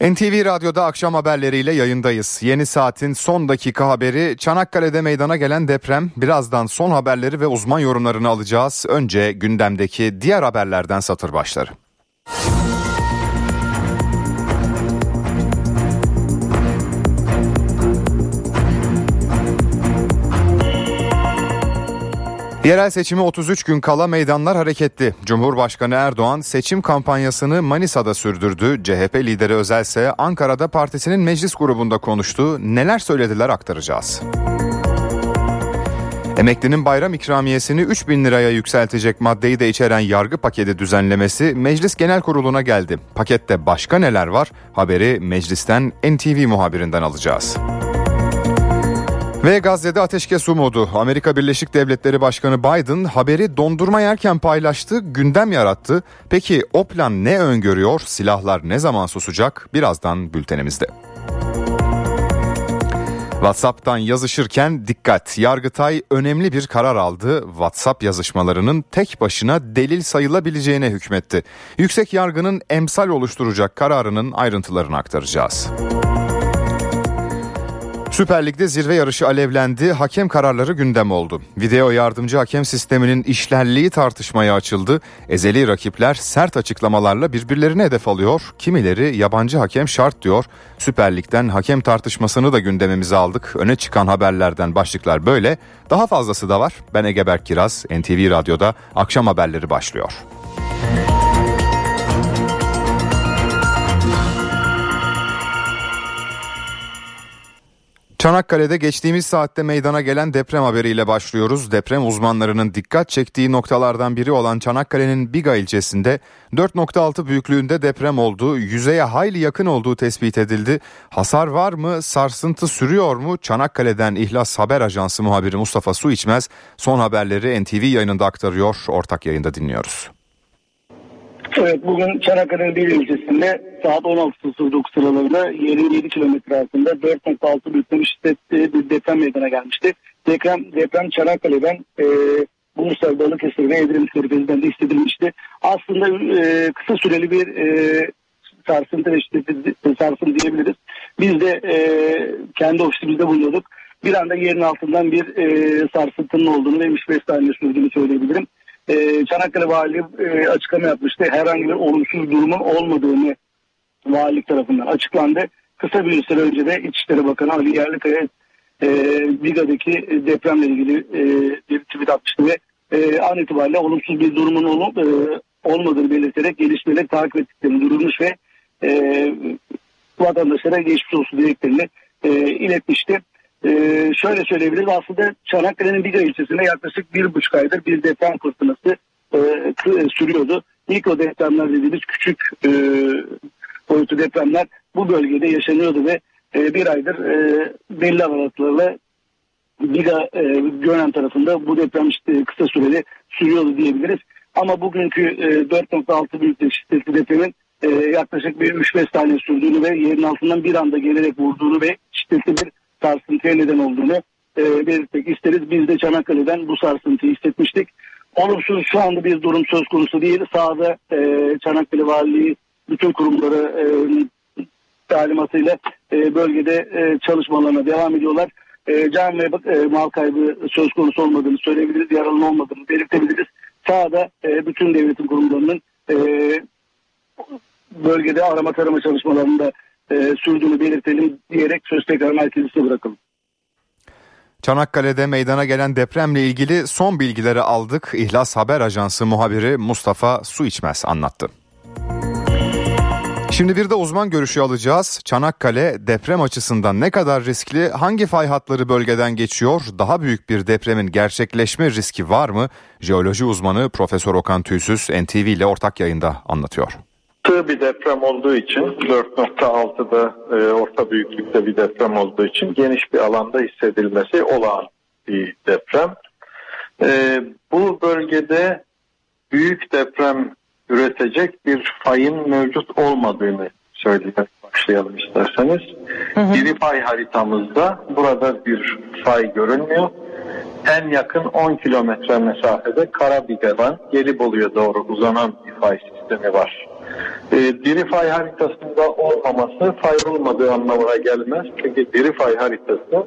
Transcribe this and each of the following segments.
NTV Radyo'da akşam haberleriyle yayındayız. Yeni saatin son dakika haberi Çanakkale'de meydana gelen deprem. Birazdan son haberleri ve uzman yorumlarını alacağız. Önce gündemdeki diğer haberlerden satır başları. Yerel seçimi 33 gün kala meydanlar hareketli. Cumhurbaşkanı Erdoğan seçim kampanyasını Manisa'da sürdürdü. CHP lideri Özelse Ankara'da partisinin meclis grubunda konuştu. Neler söylediler aktaracağız. Emeklinin bayram ikramiyesini 3 bin liraya yükseltecek maddeyi de içeren yargı paketi düzenlemesi Meclis Genel Kurulu'na geldi. Pakette başka neler var? Haberi meclisten NTV muhabirinden alacağız. Ve Gazze'de ateşkes umudu. Amerika Birleşik Devletleri Başkanı Biden haberi dondurma yerken paylaştı, gündem yarattı. Peki o plan ne öngörüyor? Silahlar ne zaman susacak? Birazdan bültenimizde. WhatsApp'tan yazışırken dikkat. Yargıtay önemli bir karar aldı. WhatsApp yazışmalarının tek başına delil sayılabileceğine hükmetti. Yüksek yargının emsal oluşturacak kararının ayrıntılarını aktaracağız. Süper Lig'de zirve yarışı alevlendi, hakem kararları gündem oldu. Video yardımcı hakem sisteminin işlerliği tartışmaya açıldı. Ezeli rakipler sert açıklamalarla birbirlerine hedef alıyor. Kimileri yabancı hakem şart diyor. Süper Lig'den hakem tartışmasını da gündemimize aldık. Öne çıkan haberlerden başlıklar böyle. Daha fazlası da var. Ben Egeber Kiraz, NTV Radyo'da akşam haberleri başlıyor. Çanakkale'de geçtiğimiz saatte meydana gelen deprem haberiyle başlıyoruz. Deprem uzmanlarının dikkat çektiği noktalardan biri olan Çanakkale'nin Biga ilçesinde 4.6 büyüklüğünde deprem oldu. Yüzeye hayli yakın olduğu tespit edildi. Hasar var mı? Sarsıntı sürüyor mu? Çanakkale'den İhlas Haber Ajansı muhabiri Mustafa Su İçmez son haberleri NTV yayınında aktarıyor. Ortak yayında dinliyoruz. Evet bugün Çanakkale bir ilçesinde saat 16.09 sıralarında 27 kilometre altında 4.6 büyüklüğünde şiddetli bir deprem meydana gelmişti. Deprem, deprem Çanakkale'den e, Bursa, Balıkesir ve Edremit Körfezi'nden de hissedilmişti. Aslında e, kısa süreli bir e, sarsıntı ve şiddetli sarsıntı diyebiliriz. Biz de e, kendi ofisimizde bulunuyorduk. Bir anda yerin altından bir e, sarsıntının olduğunu ve 75 saniye sürdüğünü söyleyebilirim e, Çanakkale Valiliği e, açıklama yapmıştı. Herhangi bir olumsuz durumun olmadığını valilik tarafından açıklandı. Kısa bir süre önce de İçişleri Bakanı Ali Yerlikaya e, Biga'daki depremle ilgili e, bir tweet atmıştı ve e, an itibariyle olumsuz bir durumun olup, e, olmadığını belirterek gelişmeleri takip ettiklerini durmuş ve e, vatandaşlara geçmiş olsun dileklerini e, iletmişti. Ee, şöyle söyleyebiliriz aslında Çanakkale'nin Biga ilçesinde yaklaşık bir buçuk aydır bir deprem fırtınası e, e, sürüyordu. İlk o depremler dediğimiz küçük e, boyutu depremler bu bölgede yaşanıyordu ve e, bir aydır e, belli aralıklarla Biga e, Gönen tarafında bu deprem işte kısa süreli sürüyordu diyebiliriz. Ama bugünkü e, 4.6 büyüklük şiddetli depremin e, yaklaşık bir 3-5 tane sürdüğünü ve yerin altından bir anda gelerek vurduğunu ve şiddetli bir sarsıntıya neden olduğunu e, belirtmek isteriz. Biz de Çanakkale'den bu sarsıntıyı hissetmiştik. Olumsuz şu anda bir durum söz konusu değil. Sahada e, Çanakkale Valiliği bütün kurumları e, talimatıyla e, bölgede e, çalışmalarına devam ediyorlar. E, can ve e, mal kaybı söz konusu olmadığını söyleyebiliriz. Yaralı olmadığını belirtebiliriz. Sahada e, bütün devletin kurumlarının e, bölgede arama tarama çalışmalarında e, sürdüğünü belirtelim diyerek söz tekrar merkezine bırakalım. Çanakkale'de meydana gelen depremle ilgili son bilgileri aldık. İhlas Haber Ajansı muhabiri Mustafa Su İçmez anlattı. Şimdi bir de uzman görüşü alacağız. Çanakkale deprem açısından ne kadar riskli, hangi fay hatları bölgeden geçiyor, daha büyük bir depremin gerçekleşme riski var mı? Jeoloji uzmanı Profesör Okan Tüysüz NTV ile ortak yayında anlatıyor. Sığ bir deprem olduğu için 4.6'da e, orta büyüklükte bir deprem olduğu için geniş bir alanda hissedilmesi olağan bir deprem. E, bu bölgede büyük deprem üretecek bir fayın mevcut olmadığını söyleyerek başlayalım isterseniz. Hı fay haritamızda burada bir fay görünmüyor. En yakın 10 kilometre mesafede Karabiga'dan Gelibolu'ya doğru uzanan bir fay sistemi var. E, diri fay haritasında olmaması fay olmadığı anlamına gelmez. Çünkü diri fay haritası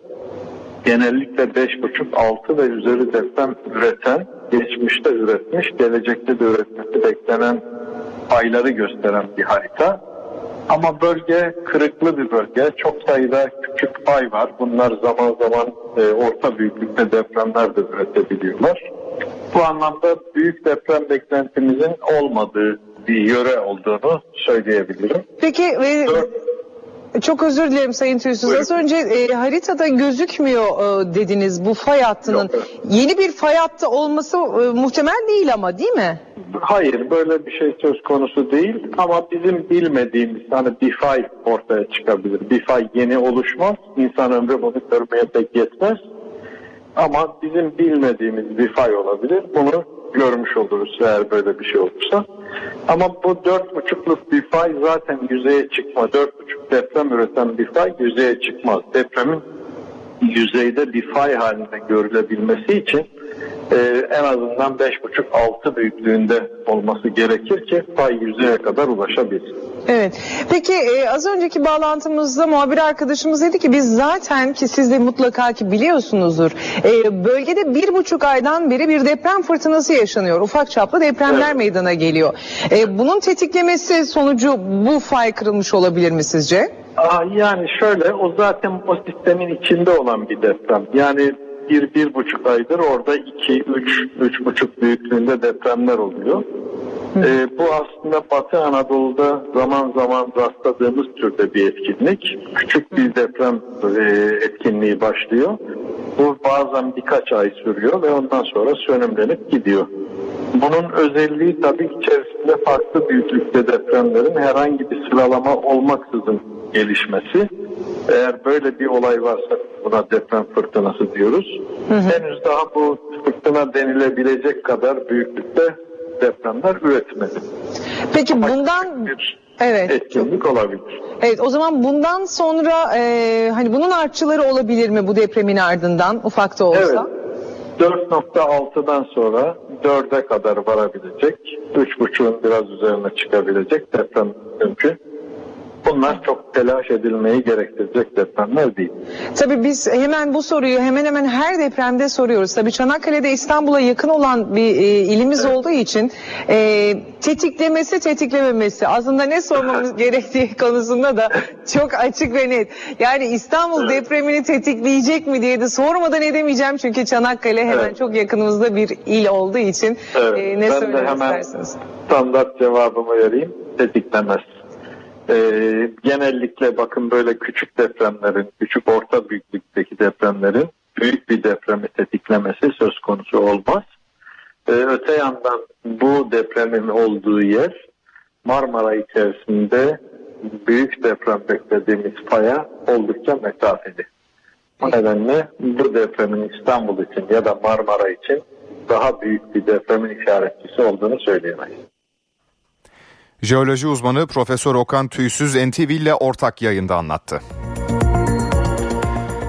genellikle 5,5-6 ve üzeri deprem üreten, geçmişte üretmiş, gelecekte de üretmesi beklenen fayları gösteren bir harita. Ama bölge kırıklı bir bölge. Çok sayıda küçük fay var. Bunlar zaman zaman e, orta büyüklükte depremler de üretebiliyorlar. Bu anlamda büyük deprem beklentimizin olmadığı bir yöre olduğunu söyleyebilirim. Peki e, çok özür dilerim Sayın Tüysüz. Buyurun. Az önce e, haritada gözükmüyor e, dediniz bu fay hattının. Yok. Yeni bir fay hattı olması e, muhtemel değil ama değil mi? Hayır böyle bir şey söz konusu değil ama bizim bilmediğimiz hani bir fay ortaya çıkabilir. Bir fay yeni oluşmaz. İnsan ömrü bunu görmeye pek yetmez. Ama bizim bilmediğimiz bir fay olabilir. Bunu görmüş oluruz eğer böyle bir şey olursa. Ama bu dört buçukluk bir fay zaten yüzeye çıkma. Dört buçuk deprem üreten bir fay yüzeye çıkmaz. Depremin yüzeyde bir fay halinde görülebilmesi için e, en azından 5,5-6 büyüklüğünde olması gerekir ki fay yüzeye kadar ulaşabilsin. Evet. Peki e, az önceki bağlantımızda muhabir arkadaşımız dedi ki biz zaten ki siz de mutlaka ki biliyorsunuzdur. e, bölgede bir buçuk aydan beri bir deprem fırtınası yaşanıyor. Ufak çaplı depremler Evet. meydana geliyor. E, bunun tetiklemesi sonucu bu fay kırılmış olabilir mi sizce? Aa, yani şöyle o zaten o sistemin içinde olan bir deprem. Yani bir, bir buçuk aydır orada iki, üç, üç buçuk büyüklüğünde depremler oluyor. Ee, bu aslında Batı Anadolu'da zaman zaman rastladığımız türde bir etkinlik. Küçük bir deprem e, etkinliği başlıyor. Bu bazen birkaç ay sürüyor ve ondan sonra sönümlenip gidiyor. Bunun özelliği tabii içerisinde farklı büyüklükte depremlerin herhangi bir sıralama olmaksızın gelişmesi. Eğer böyle bir olay varsa buna deprem fırtınası diyoruz. Henüz daha bu fırtına denilebilecek kadar büyüklükte depremler üretmedi. Peki Ama bundan bir evet etkinlik olabilir. evet o zaman bundan sonra e, hani bunun artçıları olabilir mi bu depremin ardından ufak da olsa? Evet. 4.6'dan sonra 4'e kadar varabilecek, 3.5'un biraz üzerine çıkabilecek deprem mümkün. Bunlar çok telaş edilmeyi gerektirecek depremler değil. Tabii biz hemen bu soruyu hemen hemen her depremde soruyoruz. Tabii Çanakkale'de İstanbul'a yakın olan bir e, ilimiz olduğu için e, tetiklemesi tetiklememesi aslında ne sormamız gerektiği konusunda da çok açık ve net. Yani İstanbul depremini tetikleyecek mi diye de sormadan edemeyeceğim çünkü Çanakkale hemen Evet. çok yakınımızda bir il olduğu için Evet. e, ne ben söylemek hemen istersiniz? standart cevabımı vereyim. Tetiklemez. Ee, genellikle bakın böyle küçük depremlerin, küçük orta büyüklükteki depremlerin büyük bir depremi tetiklemesi söz konusu olmaz. Ee, öte yandan bu depremin olduğu yer Marmara içerisinde büyük deprem beklediğimiz paya oldukça mesafeli. Bu nedenle bu depremin İstanbul için ya da Marmara için daha büyük bir depremin işaretçisi olduğunu söyleyemeyiz. Jeoloji uzmanı Profesör Okan Tüysüz NTV ile ortak yayında anlattı.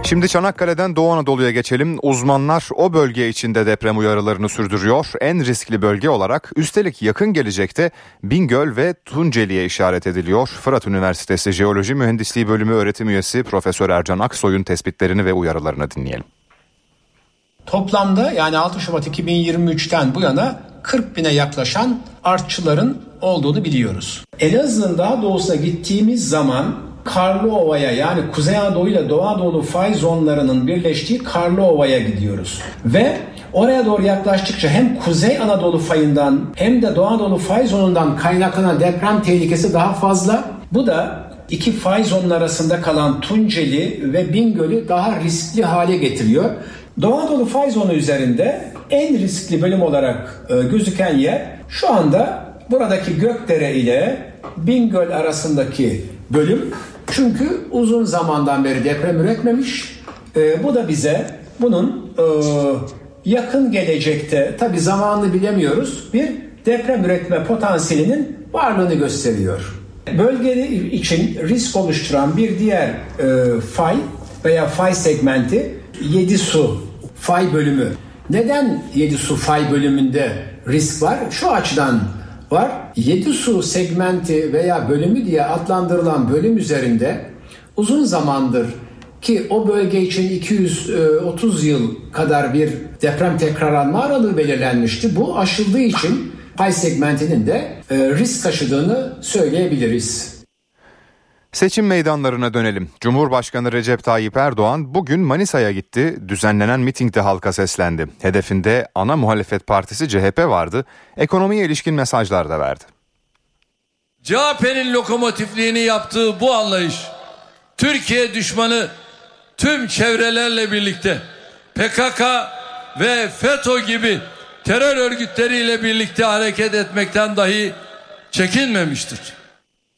Şimdi Çanakkale'den Doğu Anadolu'ya geçelim. Uzmanlar o bölge içinde deprem uyarılarını sürdürüyor. En riskli bölge olarak üstelik yakın gelecekte Bingöl ve Tunceli'ye işaret ediliyor. Fırat Üniversitesi Jeoloji Mühendisliği Bölümü öğretim üyesi Profesör Ercan Aksoy'un tespitlerini ve uyarılarını dinleyelim. Toplamda yani 6 Şubat 2023'ten bu yana 40 bine yaklaşan artçıların olduğunu biliyoruz. Elazığ'ın daha doğusuna gittiğimiz zaman Karlıova'ya yani Kuzey Anadolu ile Doğu Anadolu fay zonlarının birleştiği Karlıova'ya gidiyoruz. Ve oraya doğru yaklaştıkça hem Kuzey Anadolu fayından hem de Doğu Anadolu fay zonundan kaynaklanan deprem tehlikesi daha fazla. Bu da iki fay zonun arasında kalan Tunceli ve Bingöl'ü daha riskli hale getiriyor. Doğu Anadolu fay zonu üzerinde en riskli bölüm olarak e, gözüken yer şu anda buradaki Gökdere ile Bingöl arasındaki bölüm. Çünkü uzun zamandan beri deprem üretmemiş. E, bu da bize bunun e, yakın gelecekte tabi zamanını bilemiyoruz bir deprem üretme potansiyelinin varlığını gösteriyor. Bölge için risk oluşturan bir diğer e, fay veya fay segmenti 7 su fay bölümü. Neden 7 su fay bölümünde risk var? Şu açıdan var. 7 su segmenti veya bölümü diye adlandırılan bölüm üzerinde uzun zamandır ki o bölge için 230 yıl kadar bir deprem tekrarlanma aralığı belirlenmişti. Bu aşıldığı için pay segmentinin de e, risk taşıdığını söyleyebiliriz. Seçim meydanlarına dönelim. Cumhurbaşkanı Recep Tayyip Erdoğan bugün Manisa'ya gitti. Düzenlenen mitingde halka seslendi. Hedefinde ana muhalefet partisi CHP vardı. Ekonomiye ilişkin mesajlar da verdi. CHP'nin lokomotifliğini yaptığı bu anlayış Türkiye düşmanı tüm çevrelerle birlikte PKK ve FETÖ gibi terör örgütleriyle birlikte hareket etmekten dahi çekinmemiştir.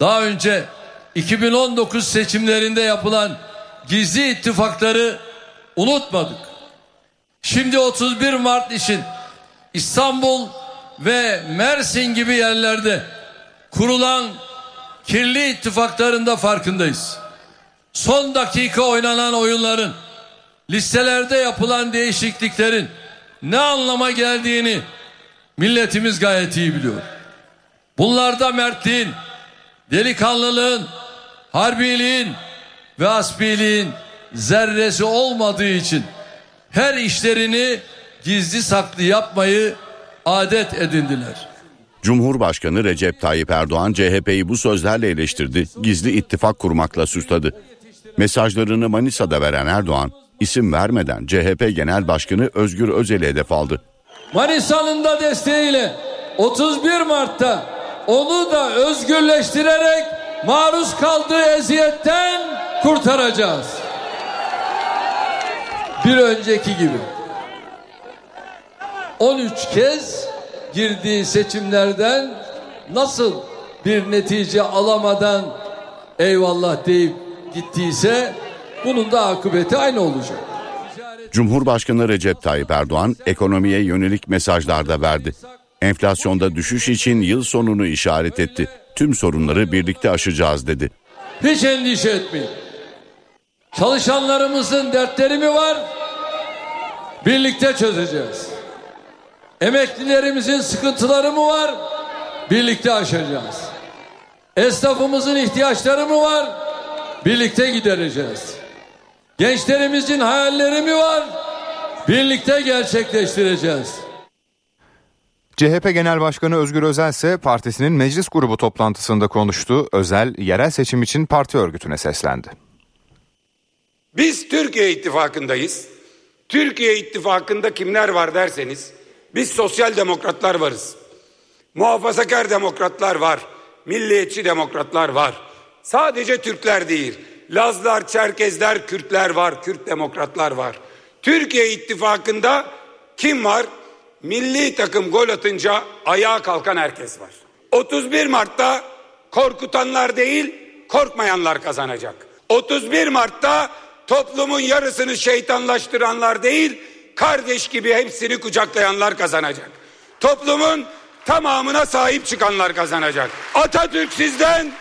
Daha önce 2019 seçimlerinde yapılan gizli ittifakları unutmadık. Şimdi 31 Mart için İstanbul ve Mersin gibi yerlerde kurulan kirli ittifaklarında farkındayız. Son dakika oynanan oyunların, listelerde yapılan değişikliklerin ne anlama geldiğini milletimiz gayet iyi biliyor. Bunlarda mertliğin, delikanlılığın, harbiliğin ve asbiliğin zerresi olmadığı için her işlerini gizli saklı yapmayı adet edindiler. Cumhurbaşkanı Recep Tayyip Erdoğan CHP'yi bu sözlerle eleştirdi, gizli ittifak kurmakla suçladı. Mesajlarını Manisa'da veren Erdoğan, isim vermeden CHP Genel Başkanı Özgür Özel'i hedef aldı. Manisa'nın da desteğiyle 31 Mart'ta onu da özgürleştirerek maruz kaldığı eziyetten kurtaracağız. Bir önceki gibi 13 kez girdiği seçimlerden nasıl bir netice alamadan eyvallah deyip gittiyse bunun da akıbeti aynı olacak. Cumhurbaşkanı Recep Tayyip Erdoğan ekonomiye yönelik mesajlar da verdi. Enflasyonda düşüş için yıl sonunu işaret etti. Tüm sorunları birlikte aşacağız dedi. Hiç endişe etmeyin. Çalışanlarımızın dertleri mi var? Birlikte çözeceğiz. Emeklilerimizin sıkıntıları mı var? Birlikte aşacağız. Esnafımızın ihtiyaçları mı var? Birlikte gidereceğiz. Gençlerimizin hayalleri mi var? Birlikte gerçekleştireceğiz. CHP Genel Başkanı Özgür Özel ise partisinin meclis grubu toplantısında konuştu. Özel yerel seçim için parti örgütüne seslendi. Biz Türkiye İttifakı'ndayız. Türkiye İttifakı'nda kimler var derseniz biz sosyal demokratlar varız. Muhafazakar demokratlar var. Milliyetçi demokratlar var. Sadece Türkler değil. Lazlar, Çerkezler, Kürtler var. Kürt demokratlar var. Türkiye İttifakı'nda kim var? Milli takım gol atınca ayağa kalkan herkes var. 31 Mart'ta korkutanlar değil, korkmayanlar kazanacak. 31 Mart'ta toplumun yarısını şeytanlaştıranlar değil, kardeş gibi hepsini kucaklayanlar kazanacak. Toplumun tamamına sahip çıkanlar kazanacak. Atatürk sizden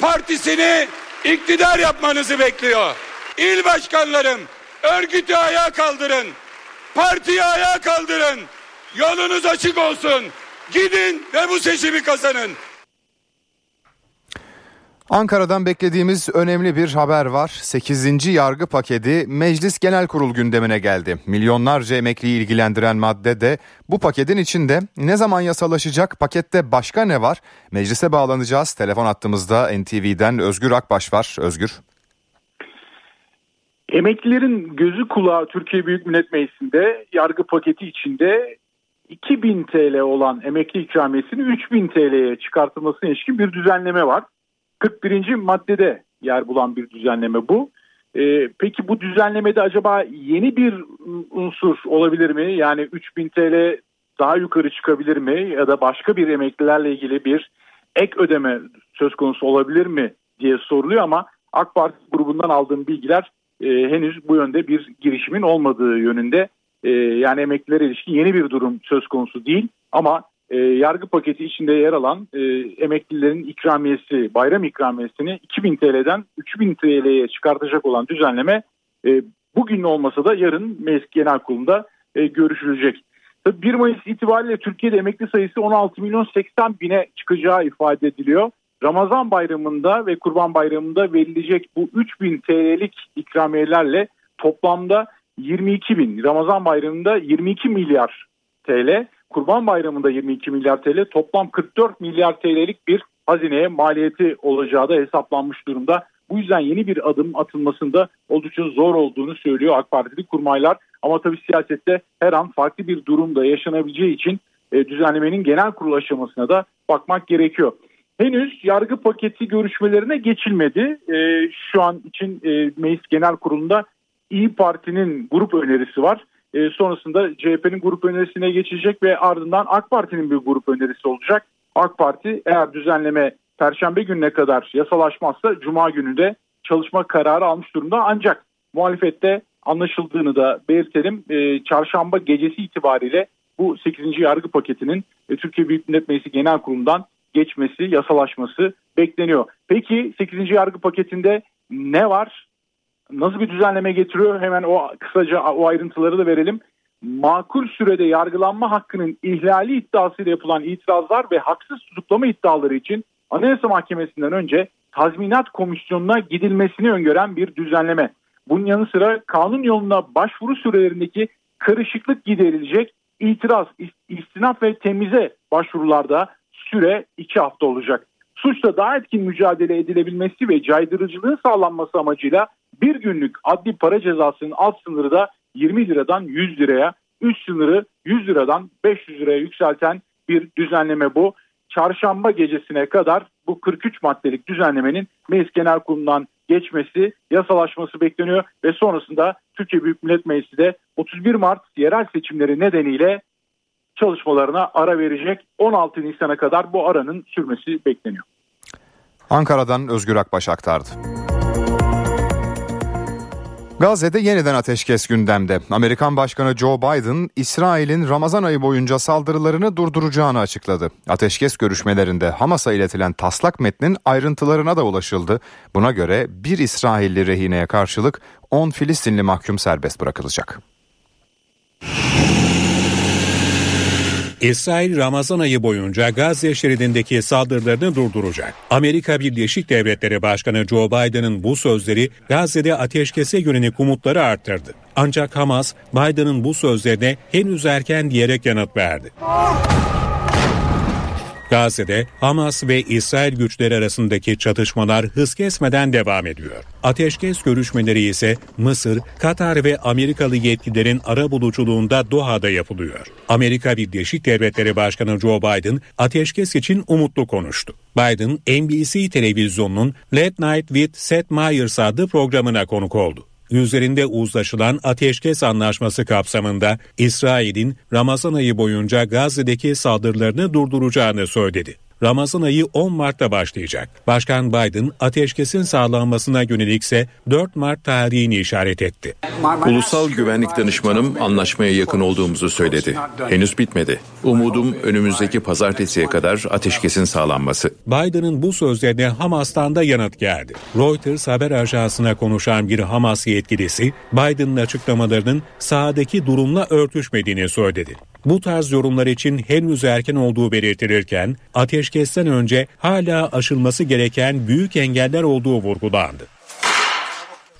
partisini iktidar yapmanızı bekliyor. İl başkanlarım örgütü ayağa kaldırın. Partiyi ayağa kaldırın. Yolunuz açık olsun. Gidin ve bu seçimi kazanın. Ankara'dan beklediğimiz önemli bir haber var. 8. yargı paketi Meclis Genel Kurul gündemine geldi. Milyonlarca emekliyi ilgilendiren madde de bu paketin içinde. Ne zaman yasalaşacak? Pakette başka ne var? Meclise bağlanacağız. Telefon attığımızda NTV'den Özgür Akbaş var. Özgür. Emeklilerin gözü kulağı Türkiye Büyük Millet Meclisi'nde yargı paketi içinde 2000 TL olan emekli ikramiyesinin 3000 TL'ye çıkartılmasına ilişkin bir düzenleme var. 41. maddede yer bulan bir düzenleme bu. Ee, peki bu düzenlemede acaba yeni bir unsur olabilir mi? Yani 3000 TL daha yukarı çıkabilir mi? Ya da başka bir emeklilerle ilgili bir ek ödeme söz konusu olabilir mi diye soruluyor ama AK Parti grubundan aldığım bilgiler e, henüz bu yönde bir girişimin olmadığı yönünde. E, yani emeklilere ilişkin yeni bir durum söz konusu değil ama e, yargı paketi içinde yer alan e, emeklilerin ikramiyesi, bayram ikramiyesini 2000 TL'den 3000 TL'ye çıkartacak olan düzenleme e, bugün olmasa da yarın Meclis Genel Kurulu'nda e, görüşülecek. Tabii 1 Mayıs itibariyle Türkiye'de emekli sayısı 16 milyon 80 bine çıkacağı ifade ediliyor. Ramazan bayramında ve Kurban bayramında verilecek bu 3000 TL'lik ikramiyelerle toplamda 22 bin. Ramazan bayramında 22 milyar TL, Kurban bayramında 22 milyar TL, toplam 44 milyar TL'lik bir hazineye maliyeti olacağı da hesaplanmış durumda. Bu yüzden yeni bir adım atılmasında oldukça zor olduğunu söylüyor AK Partili kurmaylar. Ama tabii siyasette her an farklı bir durumda yaşanabileceği için e, düzenlemenin genel kurul aşamasına da bakmak gerekiyor. Henüz yargı paketi görüşmelerine geçilmedi. E, şu an için e, Meclis Genel Kurulu'nda İyi Parti'nin grup önerisi var. E, sonrasında CHP'nin grup önerisine geçilecek ve ardından AK Parti'nin bir grup önerisi olacak. AK Parti eğer düzenleme Perşembe gününe kadar yasalaşmazsa Cuma günü de çalışma kararı almış durumda. Ancak muhalefette anlaşıldığını da belirtelim. E, çarşamba gecesi itibariyle bu 8. yargı paketinin e, Türkiye Büyük Millet Meclisi Genel Kurulu'ndan geçmesi, yasalaşması bekleniyor. Peki 8. yargı paketinde ne var? Nasıl bir düzenleme getiriyor? Hemen o kısaca o ayrıntıları da verelim. Makul sürede yargılanma hakkının ihlali iddiasıyla yapılan itirazlar ve haksız tutuklama iddiaları için Anayasa Mahkemesi'nden önce tazminat komisyonuna gidilmesini öngören bir düzenleme. Bunun yanı sıra kanun yoluna başvuru sürelerindeki karışıklık giderilecek itiraz, istinaf ve temize başvurularda süre 2 hafta olacak. Suçla daha etkin mücadele edilebilmesi ve caydırıcılığın sağlanması amacıyla bir günlük adli para cezasının alt sınırı da 20 liradan 100 liraya, üst sınırı 100 liradan 500 liraya yükselten bir düzenleme bu. Çarşamba gecesine kadar bu 43 maddelik düzenlemenin Meclis Genel Kurulu'ndan geçmesi, yasalaşması bekleniyor ve sonrasında Türkiye Büyük Millet Meclisi de 31 Mart yerel seçimleri nedeniyle çalışmalarına ara verecek. 16 Nisan'a kadar bu aranın sürmesi bekleniyor. Ankara'dan Özgür Akbaş aktardı. Gazze'de yeniden ateşkes gündemde. Amerikan Başkanı Joe Biden, İsrail'in Ramazan ayı boyunca saldırılarını durduracağını açıkladı. Ateşkes görüşmelerinde Hamas'a iletilen taslak metnin ayrıntılarına da ulaşıldı. Buna göre bir İsrailli rehineye karşılık 10 Filistinli mahkum serbest bırakılacak. İsrail Ramazan ayı boyunca Gazze şeridindeki saldırılarını durduracak. Amerika Birleşik Devletleri Başkanı Joe Biden'ın bu sözleri Gazze'de ateşkese yönelik umutları arttırdı. Ancak Hamas, Biden'ın bu sözlerine henüz erken diyerek yanıt verdi. Gazze'de Hamas ve İsrail güçleri arasındaki çatışmalar hız kesmeden devam ediyor. Ateşkes görüşmeleri ise Mısır, Katar ve Amerikalı yetkililerin ara buluculuğunda Doha'da yapılıyor. Amerika Birleşik Devletleri Başkanı Joe Biden ateşkes için umutlu konuştu. Biden, NBC televizyonunun Late Night with Seth Meyers adlı programına konuk oldu üzerinde uzlaşılan ateşkes anlaşması kapsamında İsrail'in Ramazan ayı boyunca Gazze'deki saldırılarını durduracağını söyledi. Ramazan ayı 10 Mart'ta başlayacak. Başkan Biden ateşkesin sağlanmasına yönelikse 4 Mart tarihini işaret etti. Ulusal Güvenlik Danışmanım anlaşmaya yakın olduğumuzu söyledi. Henüz bitmedi. Umudum önümüzdeki pazartesiye kadar ateşkesin sağlanması. Biden'ın bu sözlerine Hamas'tan da yanıt geldi. Reuters haber ajansına konuşan bir Hamas yetkilisi Biden'ın açıklamalarının sahadaki durumla örtüşmediğini söyledi. Bu tarz yorumlar için henüz erken olduğu belirtilirken ateşkesten önce hala aşılması gereken büyük engeller olduğu vurgulandı.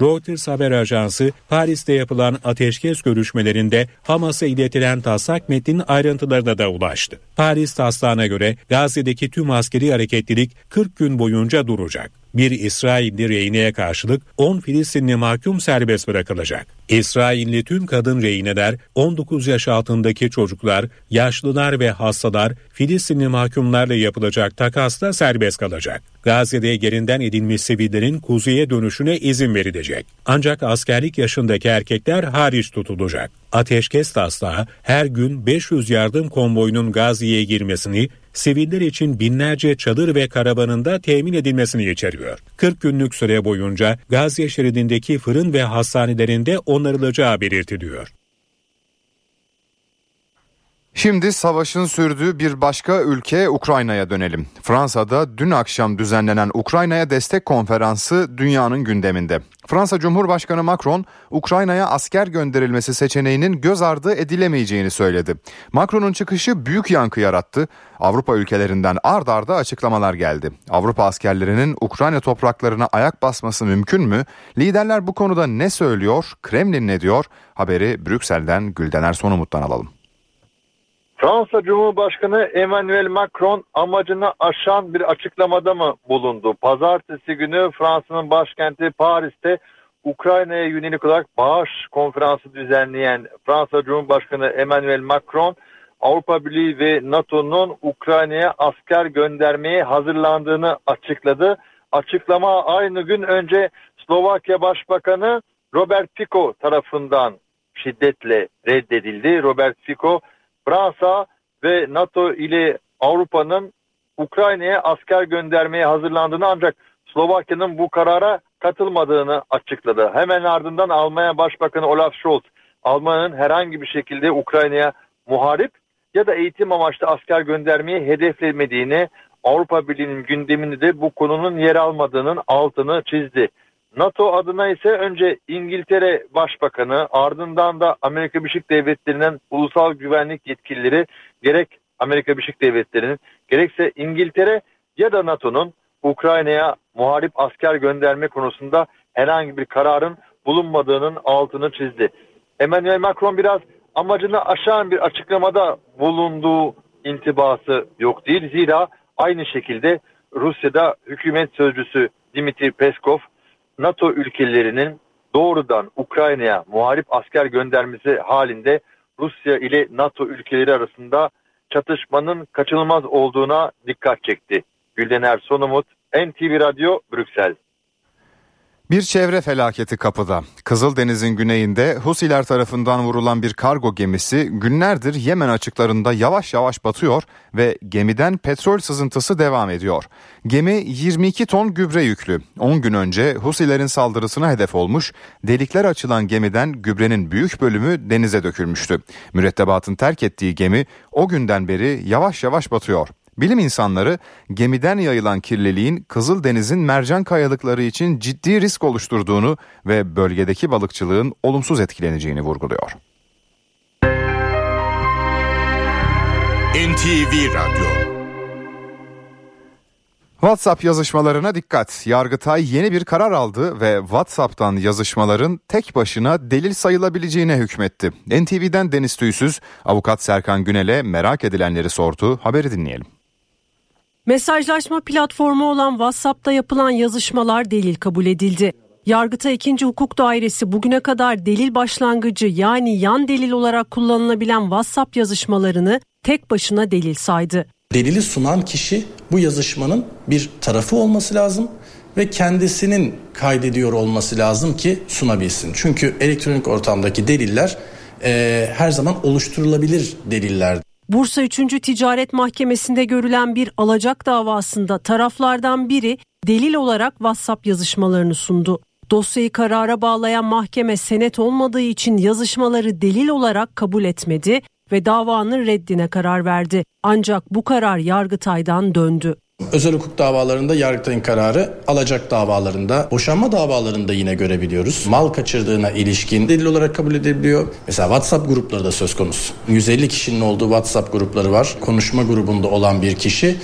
Reuters haber ajansı Paris'te yapılan ateşkes görüşmelerinde Hamas'a iletilen taslak metnin ayrıntılarına da ulaştı. Paris taslağına göre Gazze'deki tüm askeri hareketlilik 40 gün boyunca duracak. Bir İsrailli rehineye karşılık 10 Filistinli mahkum serbest bırakılacak. İsrailli tüm kadın rehineler, 19 yaş altındaki çocuklar, yaşlılar ve hastalar Filistinli mahkumlarla yapılacak takasla serbest kalacak. Gazze'de yerinden edilmiş sivillerin kuzeye dönüşüne izin verilecek. Ancak askerlik yaşındaki erkekler hariç tutulacak. Ateşkes taslağı her gün 500 yardım konvoyunun Gazze'ye girmesini siviller için binlerce çadır ve karavanında temin edilmesini içeriyor. 40 günlük süre boyunca Gazze şeridindeki fırın ve hastanelerinde onarılacağı belirtiliyor. Şimdi savaşın sürdüğü bir başka ülke Ukrayna'ya dönelim. Fransa'da dün akşam düzenlenen Ukrayna'ya destek konferansı dünyanın gündeminde. Fransa Cumhurbaşkanı Macron, Ukrayna'ya asker gönderilmesi seçeneğinin göz ardı edilemeyeceğini söyledi. Macron'un çıkışı büyük yankı yarattı. Avrupa ülkelerinden ard arda açıklamalar geldi. Avrupa askerlerinin Ukrayna topraklarına ayak basması mümkün mü? Liderler bu konuda ne söylüyor? Kremlin ne diyor? Haberi Brüksel'den Güldener Sonumut'tan alalım. Fransa Cumhurbaşkanı Emmanuel Macron amacını aşan bir açıklamada mı bulundu? Pazartesi günü Fransa'nın başkenti Paris'te Ukrayna'ya yönelik olarak bağış konferansı düzenleyen Fransa Cumhurbaşkanı Emmanuel Macron Avrupa Birliği ve NATO'nun Ukrayna'ya asker göndermeye hazırlandığını açıkladı. Açıklama aynı gün önce Slovakya Başbakanı Robert Fico tarafından şiddetle reddedildi. Robert Fico Fransa ve NATO ile Avrupa'nın Ukrayna'ya asker göndermeye hazırlandığını ancak Slovakya'nın bu karara katılmadığını açıkladı. Hemen ardından Almanya Başbakanı Olaf Scholz, Almanya'nın herhangi bir şekilde Ukrayna'ya muharip ya da eğitim amaçlı asker göndermeyi hedeflemediğini, Avrupa Birliği'nin gündeminde de bu konunun yer almadığının altını çizdi. NATO adına ise önce İngiltere Başbakanı ardından da Amerika Birleşik Devletleri'nin ulusal güvenlik yetkilileri gerek Amerika Birleşik Devletleri'nin gerekse İngiltere ya da NATO'nun Ukrayna'ya muharip asker gönderme konusunda herhangi bir kararın bulunmadığının altını çizdi. Emmanuel Macron biraz amacını aşan bir açıklamada bulunduğu intibası yok değil. Zira aynı şekilde Rusya'da hükümet sözcüsü Dimitri Peskov NATO ülkelerinin doğrudan Ukrayna'ya muharip asker göndermesi halinde Rusya ile NATO ülkeleri arasında çatışmanın kaçınılmaz olduğuna dikkat çekti. Güldener Sonumut, NTV Radyo, Brüksel. Bir çevre felaketi kapıda. Kızıldeniz'in güneyinde Husiler tarafından vurulan bir kargo gemisi günlerdir Yemen açıklarında yavaş yavaş batıyor ve gemiden petrol sızıntısı devam ediyor. Gemi 22 ton gübre yüklü. 10 gün önce Husilerin saldırısına hedef olmuş, delikler açılan gemiden gübrenin büyük bölümü denize dökülmüştü. Mürettebatın terk ettiği gemi o günden beri yavaş yavaş batıyor. Bilim insanları gemiden yayılan kirliliğin Kızıldeniz'in mercan kayalıkları için ciddi risk oluşturduğunu ve bölgedeki balıkçılığın olumsuz etkileneceğini vurguluyor. NTV Radyo WhatsApp yazışmalarına dikkat. Yargıtay yeni bir karar aldı ve WhatsApp'tan yazışmaların tek başına delil sayılabileceğine hükmetti. NTV'den Deniz Tüysüz, avukat Serkan Günel'e merak edilenleri sordu. Haberi dinleyelim. Mesajlaşma platformu olan WhatsApp'ta yapılan yazışmalar delil kabul edildi. Yargıtay 2. Hukuk Dairesi bugüne kadar delil başlangıcı yani yan delil olarak kullanılabilen WhatsApp yazışmalarını tek başına delil saydı. Delili sunan kişi bu yazışmanın bir tarafı olması lazım ve kendisinin kaydediyor olması lazım ki sunabilsin. Çünkü elektronik ortamdaki deliller e, her zaman oluşturulabilir deliller. Bursa 3. Ticaret Mahkemesi'nde görülen bir alacak davasında taraflardan biri delil olarak WhatsApp yazışmalarını sundu. Dosyayı karara bağlayan mahkeme senet olmadığı için yazışmaları delil olarak kabul etmedi ve davanın reddine karar verdi. Ancak bu karar Yargıtay'dan döndü. Özel hukuk davalarında Yargıtay'ın kararı alacak davalarında, boşanma davalarında yine görebiliyoruz. Mal kaçırdığına ilişkin delil olarak kabul edilebiliyor. Mesela WhatsApp grupları da söz konusu. 150 kişinin olduğu WhatsApp grupları var. Konuşma grubunda olan bir kişi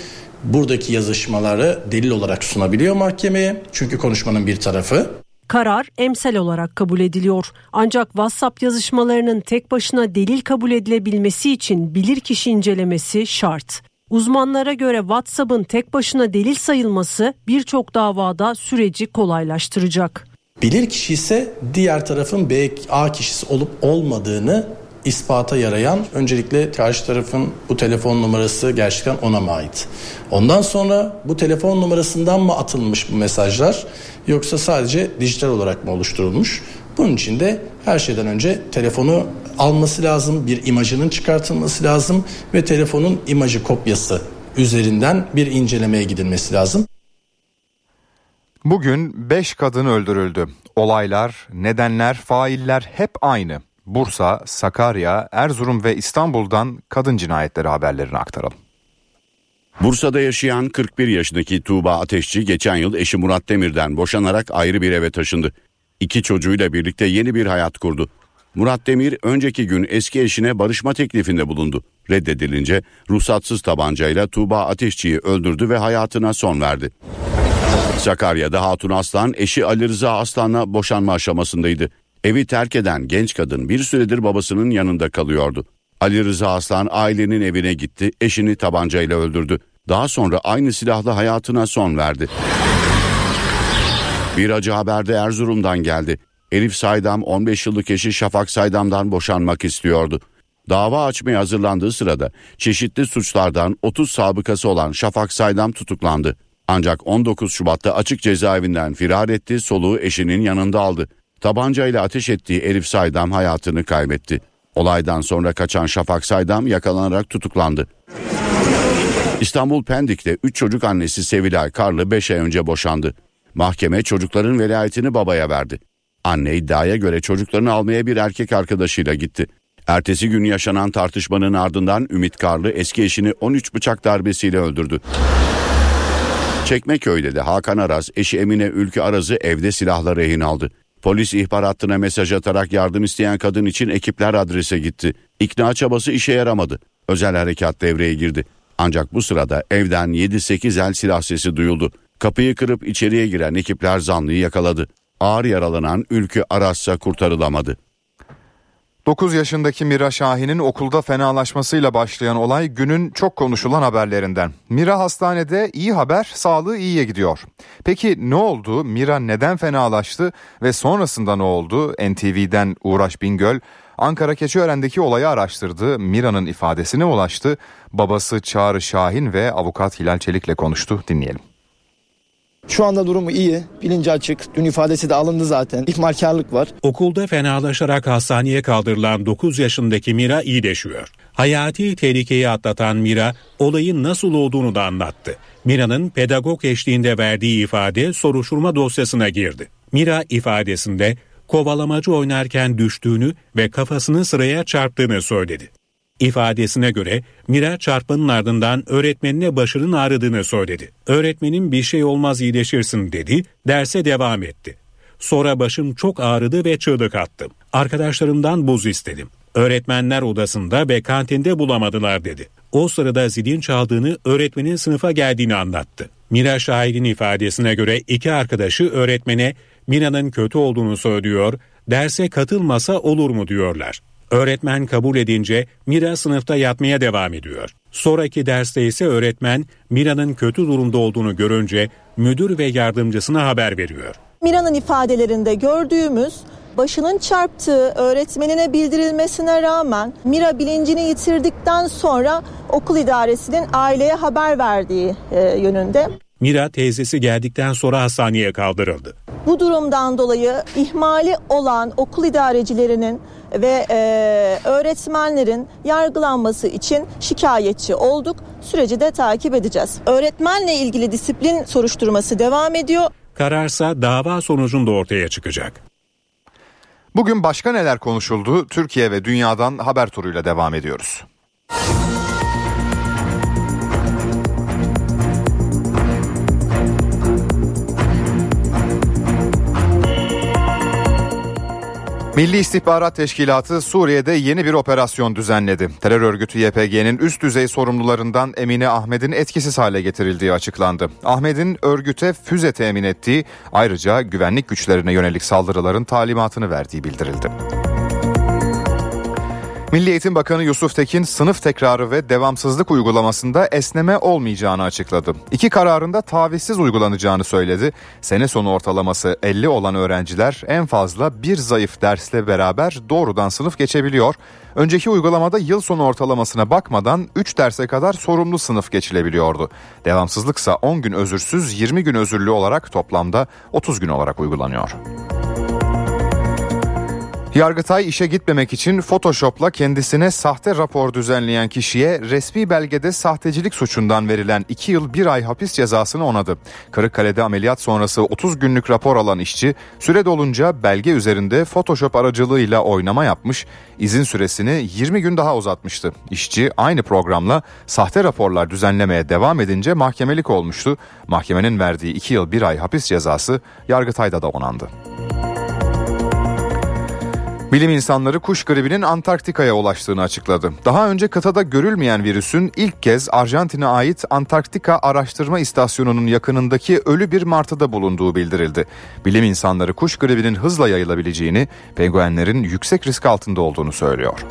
buradaki yazışmaları delil olarak sunabiliyor mahkemeye. Çünkü konuşmanın bir tarafı. Karar emsal olarak kabul ediliyor. Ancak WhatsApp yazışmalarının tek başına delil kabul edilebilmesi için bilirkişi incelemesi şart. Uzmanlara göre WhatsApp'ın tek başına delil sayılması birçok davada süreci kolaylaştıracak. Bilirkişi ise diğer tarafın B, A kişisi olup olmadığını ispata yarayan öncelikle karşı tarafın bu telefon numarası gerçekten ona mı ait? Ondan sonra bu telefon numarasından mı atılmış bu mesajlar yoksa sadece dijital olarak mı oluşturulmuş? Bunun için de her şeyden önce telefonu alması lazım, bir imajının çıkartılması lazım ve telefonun imajı kopyası üzerinden bir incelemeye gidilmesi lazım. Bugün 5 kadın öldürüldü. Olaylar, nedenler, failler hep aynı. Bursa, Sakarya, Erzurum ve İstanbul'dan kadın cinayetleri haberlerini aktaralım. Bursa'da yaşayan 41 yaşındaki Tuğba Ateşçi geçen yıl eşi Murat Demir'den boşanarak ayrı bir eve taşındı. İki çocuğuyla birlikte yeni bir hayat kurdu. Murat Demir önceki gün eski eşine barışma teklifinde bulundu. Reddedilince ruhsatsız tabancayla Tuğba Ateşçi'yi öldürdü ve hayatına son verdi. Sakarya'da Hatun Aslan eşi Ali Rıza Aslan'la boşanma aşamasındaydı. Evi terk eden genç kadın bir süredir babasının yanında kalıyordu. Ali Rıza Aslan ailenin evine gitti, eşini tabancayla öldürdü. Daha sonra aynı silahla hayatına son verdi. Bir acı haber de Erzurum'dan geldi. Elif Saydam 15 yıllık eşi Şafak Saydam'dan boşanmak istiyordu. Dava açmaya hazırlandığı sırada çeşitli suçlardan 30 sabıkası olan Şafak Saydam tutuklandı. Ancak 19 Şubat'ta açık cezaevinden firar etti, soluğu eşinin yanında aldı. Tabancayla ateş ettiği Elif Saydam hayatını kaybetti. Olaydan sonra kaçan Şafak Saydam yakalanarak tutuklandı. İstanbul Pendik'te 3 çocuk annesi Sevilay Karlı 5 ay önce boşandı. Mahkeme çocukların velayetini babaya verdi. Anne iddiaya göre çocuklarını almaya bir erkek arkadaşıyla gitti. Ertesi gün yaşanan tartışmanın ardından Ümit Karlı eski eşini 13 bıçak darbesiyle öldürdü. Çekmeköy'de de Hakan Araz eşi Emine Ülkü Araz'ı evde silahla rehin aldı. Polis ihbar hattına mesaj atarak yardım isteyen kadın için ekipler adrese gitti. İkna çabası işe yaramadı. Özel harekat devreye girdi. Ancak bu sırada evden 7-8 el silah sesi duyuldu. Kapıyı kırıp içeriye giren ekipler zanlıyı yakaladı. Ağır yaralanan Ülkü Aras'a kurtarılamadı. 9 yaşındaki Mira Şahin'in okulda fenalaşmasıyla başlayan olay günün çok konuşulan haberlerinden. Mira hastanede iyi haber, sağlığı iyiye gidiyor. Peki ne oldu? Mira neden fenalaştı ve sonrasında ne oldu? NTV'den Uğraş Bingöl Ankara Keçiören'deki olayı araştırdı. Mira'nın ifadesine ulaştı. Babası Çağrı Şahin ve avukat Hilal Çelik'le konuştu. Dinleyelim. Şu anda durumu iyi, bilinci açık. Dün ifadesi de alındı zaten. İhmalkarlık var. Okulda fenalaşarak hastaneye kaldırılan 9 yaşındaki Mira iyileşiyor. Hayati tehlikeyi atlatan Mira olayın nasıl olduğunu da anlattı. Mira'nın pedagog eşliğinde verdiği ifade soruşturma dosyasına girdi. Mira ifadesinde kovalamacı oynarken düştüğünü ve kafasını sıraya çarptığını söyledi. İfadesine göre Mira çarpmanın ardından öğretmenine başının ağrıdığını söyledi. Öğretmenin bir şey olmaz iyileşirsin dedi, derse devam etti. Sonra başım çok ağrıdı ve çığlık attım. Arkadaşlarımdan buz istedim. Öğretmenler odasında ve kantinde bulamadılar dedi. O sırada zilin çaldığını öğretmenin sınıfa geldiğini anlattı. Mira Şahin'in ifadesine göre iki arkadaşı öğretmene Mira'nın kötü olduğunu söylüyor, derse katılmasa olur mu diyorlar. Öğretmen kabul edince Mira sınıfta yatmaya devam ediyor. Sonraki derste ise öğretmen Mira'nın kötü durumda olduğunu görünce müdür ve yardımcısına haber veriyor. Mira'nın ifadelerinde gördüğümüz başının çarptığı öğretmenine bildirilmesine rağmen Mira bilincini yitirdikten sonra okul idaresinin aileye haber verdiği e, yönünde. Mira teyzesi geldikten sonra hastaneye kaldırıldı. Bu durumdan dolayı ihmali olan okul idarecilerinin ve e, öğretmenlerin yargılanması için şikayetçi olduk. Süreci de takip edeceğiz. Öğretmenle ilgili disiplin soruşturması devam ediyor. Kararsa dava sonucunda ortaya çıkacak. Bugün başka neler konuşuldu? Türkiye ve dünyadan haber turuyla devam ediyoruz. Milli İstihbarat Teşkilatı Suriye'de yeni bir operasyon düzenledi. Terör örgütü YPG'nin üst düzey sorumlularından Emine Ahmet'in etkisiz hale getirildiği açıklandı. Ahmet'in örgüte füze temin ettiği ayrıca güvenlik güçlerine yönelik saldırıların talimatını verdiği bildirildi. Milli Eğitim Bakanı Yusuf Tekin sınıf tekrarı ve devamsızlık uygulamasında esneme olmayacağını açıkladı. İki kararında tavizsiz uygulanacağını söyledi. Sene sonu ortalaması 50 olan öğrenciler en fazla bir zayıf dersle beraber doğrudan sınıf geçebiliyor. Önceki uygulamada yıl sonu ortalamasına bakmadan 3 derse kadar sorumlu sınıf geçilebiliyordu. Devamsızlıksa 10 gün özürsüz 20 gün özürlü olarak toplamda 30 gün olarak uygulanıyor. Yargıtay işe gitmemek için Photoshop'la kendisine sahte rapor düzenleyen kişiye resmi belgede sahtecilik suçundan verilen 2 yıl 1 ay hapis cezasını onadı. Kırıkkale'de ameliyat sonrası 30 günlük rapor alan işçi süre dolunca belge üzerinde Photoshop aracılığıyla oynama yapmış, izin süresini 20 gün daha uzatmıştı. İşçi aynı programla sahte raporlar düzenlemeye devam edince mahkemelik olmuştu. Mahkemenin verdiği 2 yıl 1 ay hapis cezası Yargıtay'da da onandı. Bilim insanları kuş gribinin Antarktika'ya ulaştığını açıkladı. Daha önce kıtada görülmeyen virüsün ilk kez Arjantin'e ait Antarktika Araştırma İstasyonu'nun yakınındaki ölü bir martıda bulunduğu bildirildi. Bilim insanları kuş gribinin hızla yayılabileceğini, penguenlerin yüksek risk altında olduğunu söylüyor.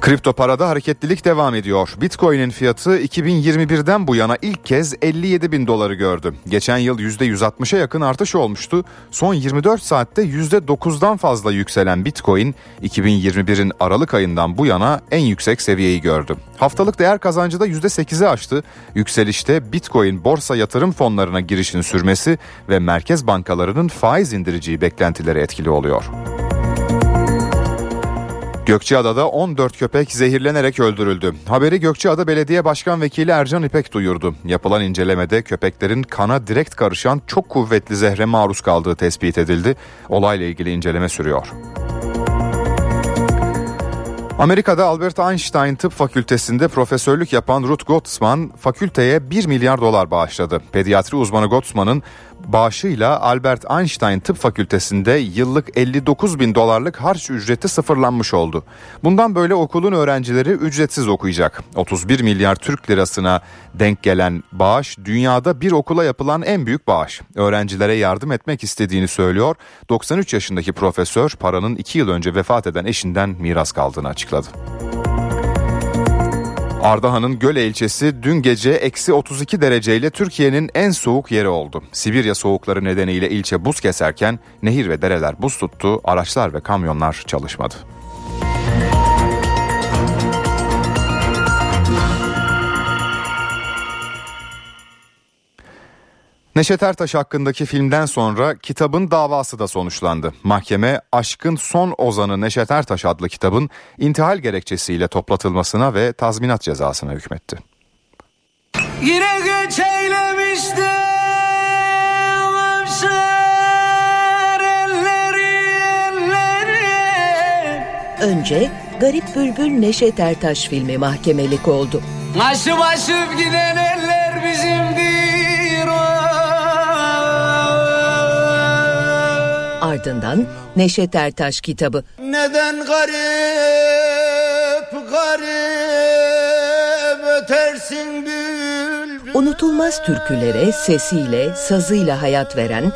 Kripto parada hareketlilik devam ediyor. Bitcoin'in fiyatı 2021'den bu yana ilk kez 57 bin doları gördü. Geçen yıl %160'a yakın artış olmuştu. Son 24 saatte %9'dan fazla yükselen Bitcoin 2021'in Aralık ayından bu yana en yüksek seviyeyi gördü. Haftalık değer kazancı da %8'i aştı. Yükselişte Bitcoin borsa yatırım fonlarına girişin sürmesi ve merkez bankalarının faiz indireceği beklentileri etkili oluyor. Gökçeada'da 14 köpek zehirlenerek öldürüldü. Haberi Gökçeada Belediye Başkan Vekili Ercan İpek duyurdu. Yapılan incelemede köpeklerin kana direkt karışan çok kuvvetli zehre maruz kaldığı tespit edildi. Olayla ilgili inceleme sürüyor. Amerika'da Albert Einstein Tıp Fakültesi'nde profesörlük yapan Ruth Gottsman fakülteye 1 milyar dolar bağışladı. Pediatri uzmanı Gottsman'ın bağışıyla Albert Einstein Tıp Fakültesi'nde yıllık 59 bin dolarlık harç ücreti sıfırlanmış oldu. Bundan böyle okulun öğrencileri ücretsiz okuyacak. 31 milyar Türk lirasına denk gelen bağış dünyada bir okula yapılan en büyük bağış. Öğrencilere yardım etmek istediğini söylüyor. 93 yaşındaki profesör paranın 2 yıl önce vefat eden eşinden miras kaldığını açıkladı. Ardahan'ın Göle ilçesi dün gece eksi 32 dereceyle Türkiye'nin en soğuk yeri oldu. Sibirya soğukları nedeniyle ilçe buz keserken nehir ve dereler buz tuttu, araçlar ve kamyonlar çalışmadı. Neşet Ertaş hakkındaki filmden sonra kitabın davası da sonuçlandı. Mahkeme Aşkın Son Ozanı Neşet Ertaş adlı kitabın intihal gerekçesiyle toplatılmasına ve tazminat cezasına hükmetti. Yine göç eylemişti Önce Garip Bülbül Neşet Ertaş filmi mahkemelik oldu. Aşıp aşıp giden eller bizimdir Ardından Neşet Ertaş kitabı. Neden garip garip ötersin bülbül Unutulmaz türkülere sesiyle, sazıyla hayat veren,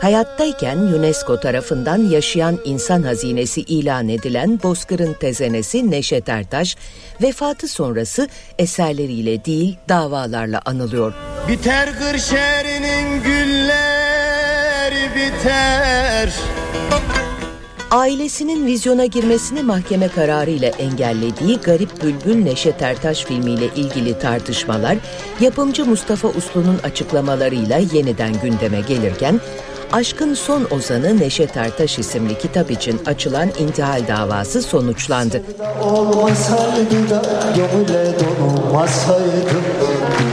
hayattayken UNESCO tarafından yaşayan insan hazinesi ilan edilen Bozkır'ın tezenesi Neşet Ertaş, vefatı sonrası eserleriyle değil davalarla anılıyor. Biter Kırşehir'in gülleri biter Ailesinin vizyona girmesini mahkeme kararı ile engellediği Garip Bülbül Neşet Ertaş filmiyle ilgili tartışmalar yapımcı Mustafa Uslu'nun açıklamalarıyla yeniden gündeme gelirken Aşkın Son Ozanı Neşet Ertaş isimli kitap için açılan intihal davası sonuçlandı. Olmasaydı da gönüle donulmasaydım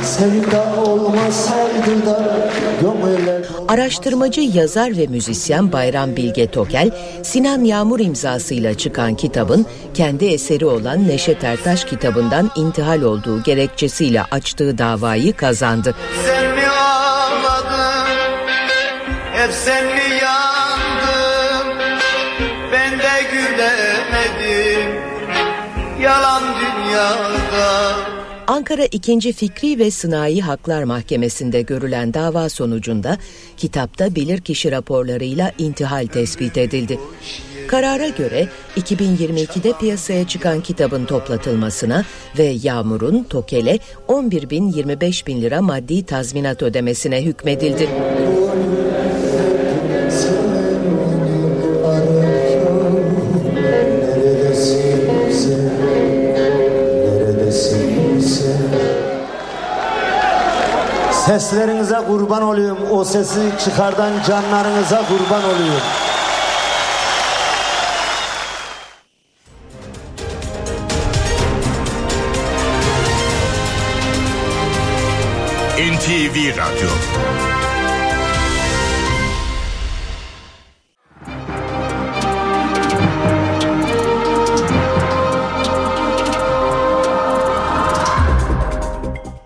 Sevda olmasaydı da gönüle Araştırmacı, yazar ve müzisyen Bayram Bilge Tokel, Sinan Yağmur imzasıyla çıkan kitabın kendi eseri olan Neşet Ertaş kitabından intihal olduğu gerekçesiyle açtığı davayı kazandı. Sen Hep sen mi yandın Ben de gülemedim Yalan dünyada Ankara 2. Fikri ve Sınai Haklar Mahkemesi'nde görülen dava sonucunda kitapta bilirkişi raporlarıyla intihal tespit edildi. Karara göre 2022'de piyasaya çıkan kitabın toplatılmasına ve Yağmur'un Tokel'e 11 bin 25 bin lira maddi tazminat ödemesine hükmedildi. kurban olayım. O sesi çıkardan canlarınıza kurban olayım. NTV Radyo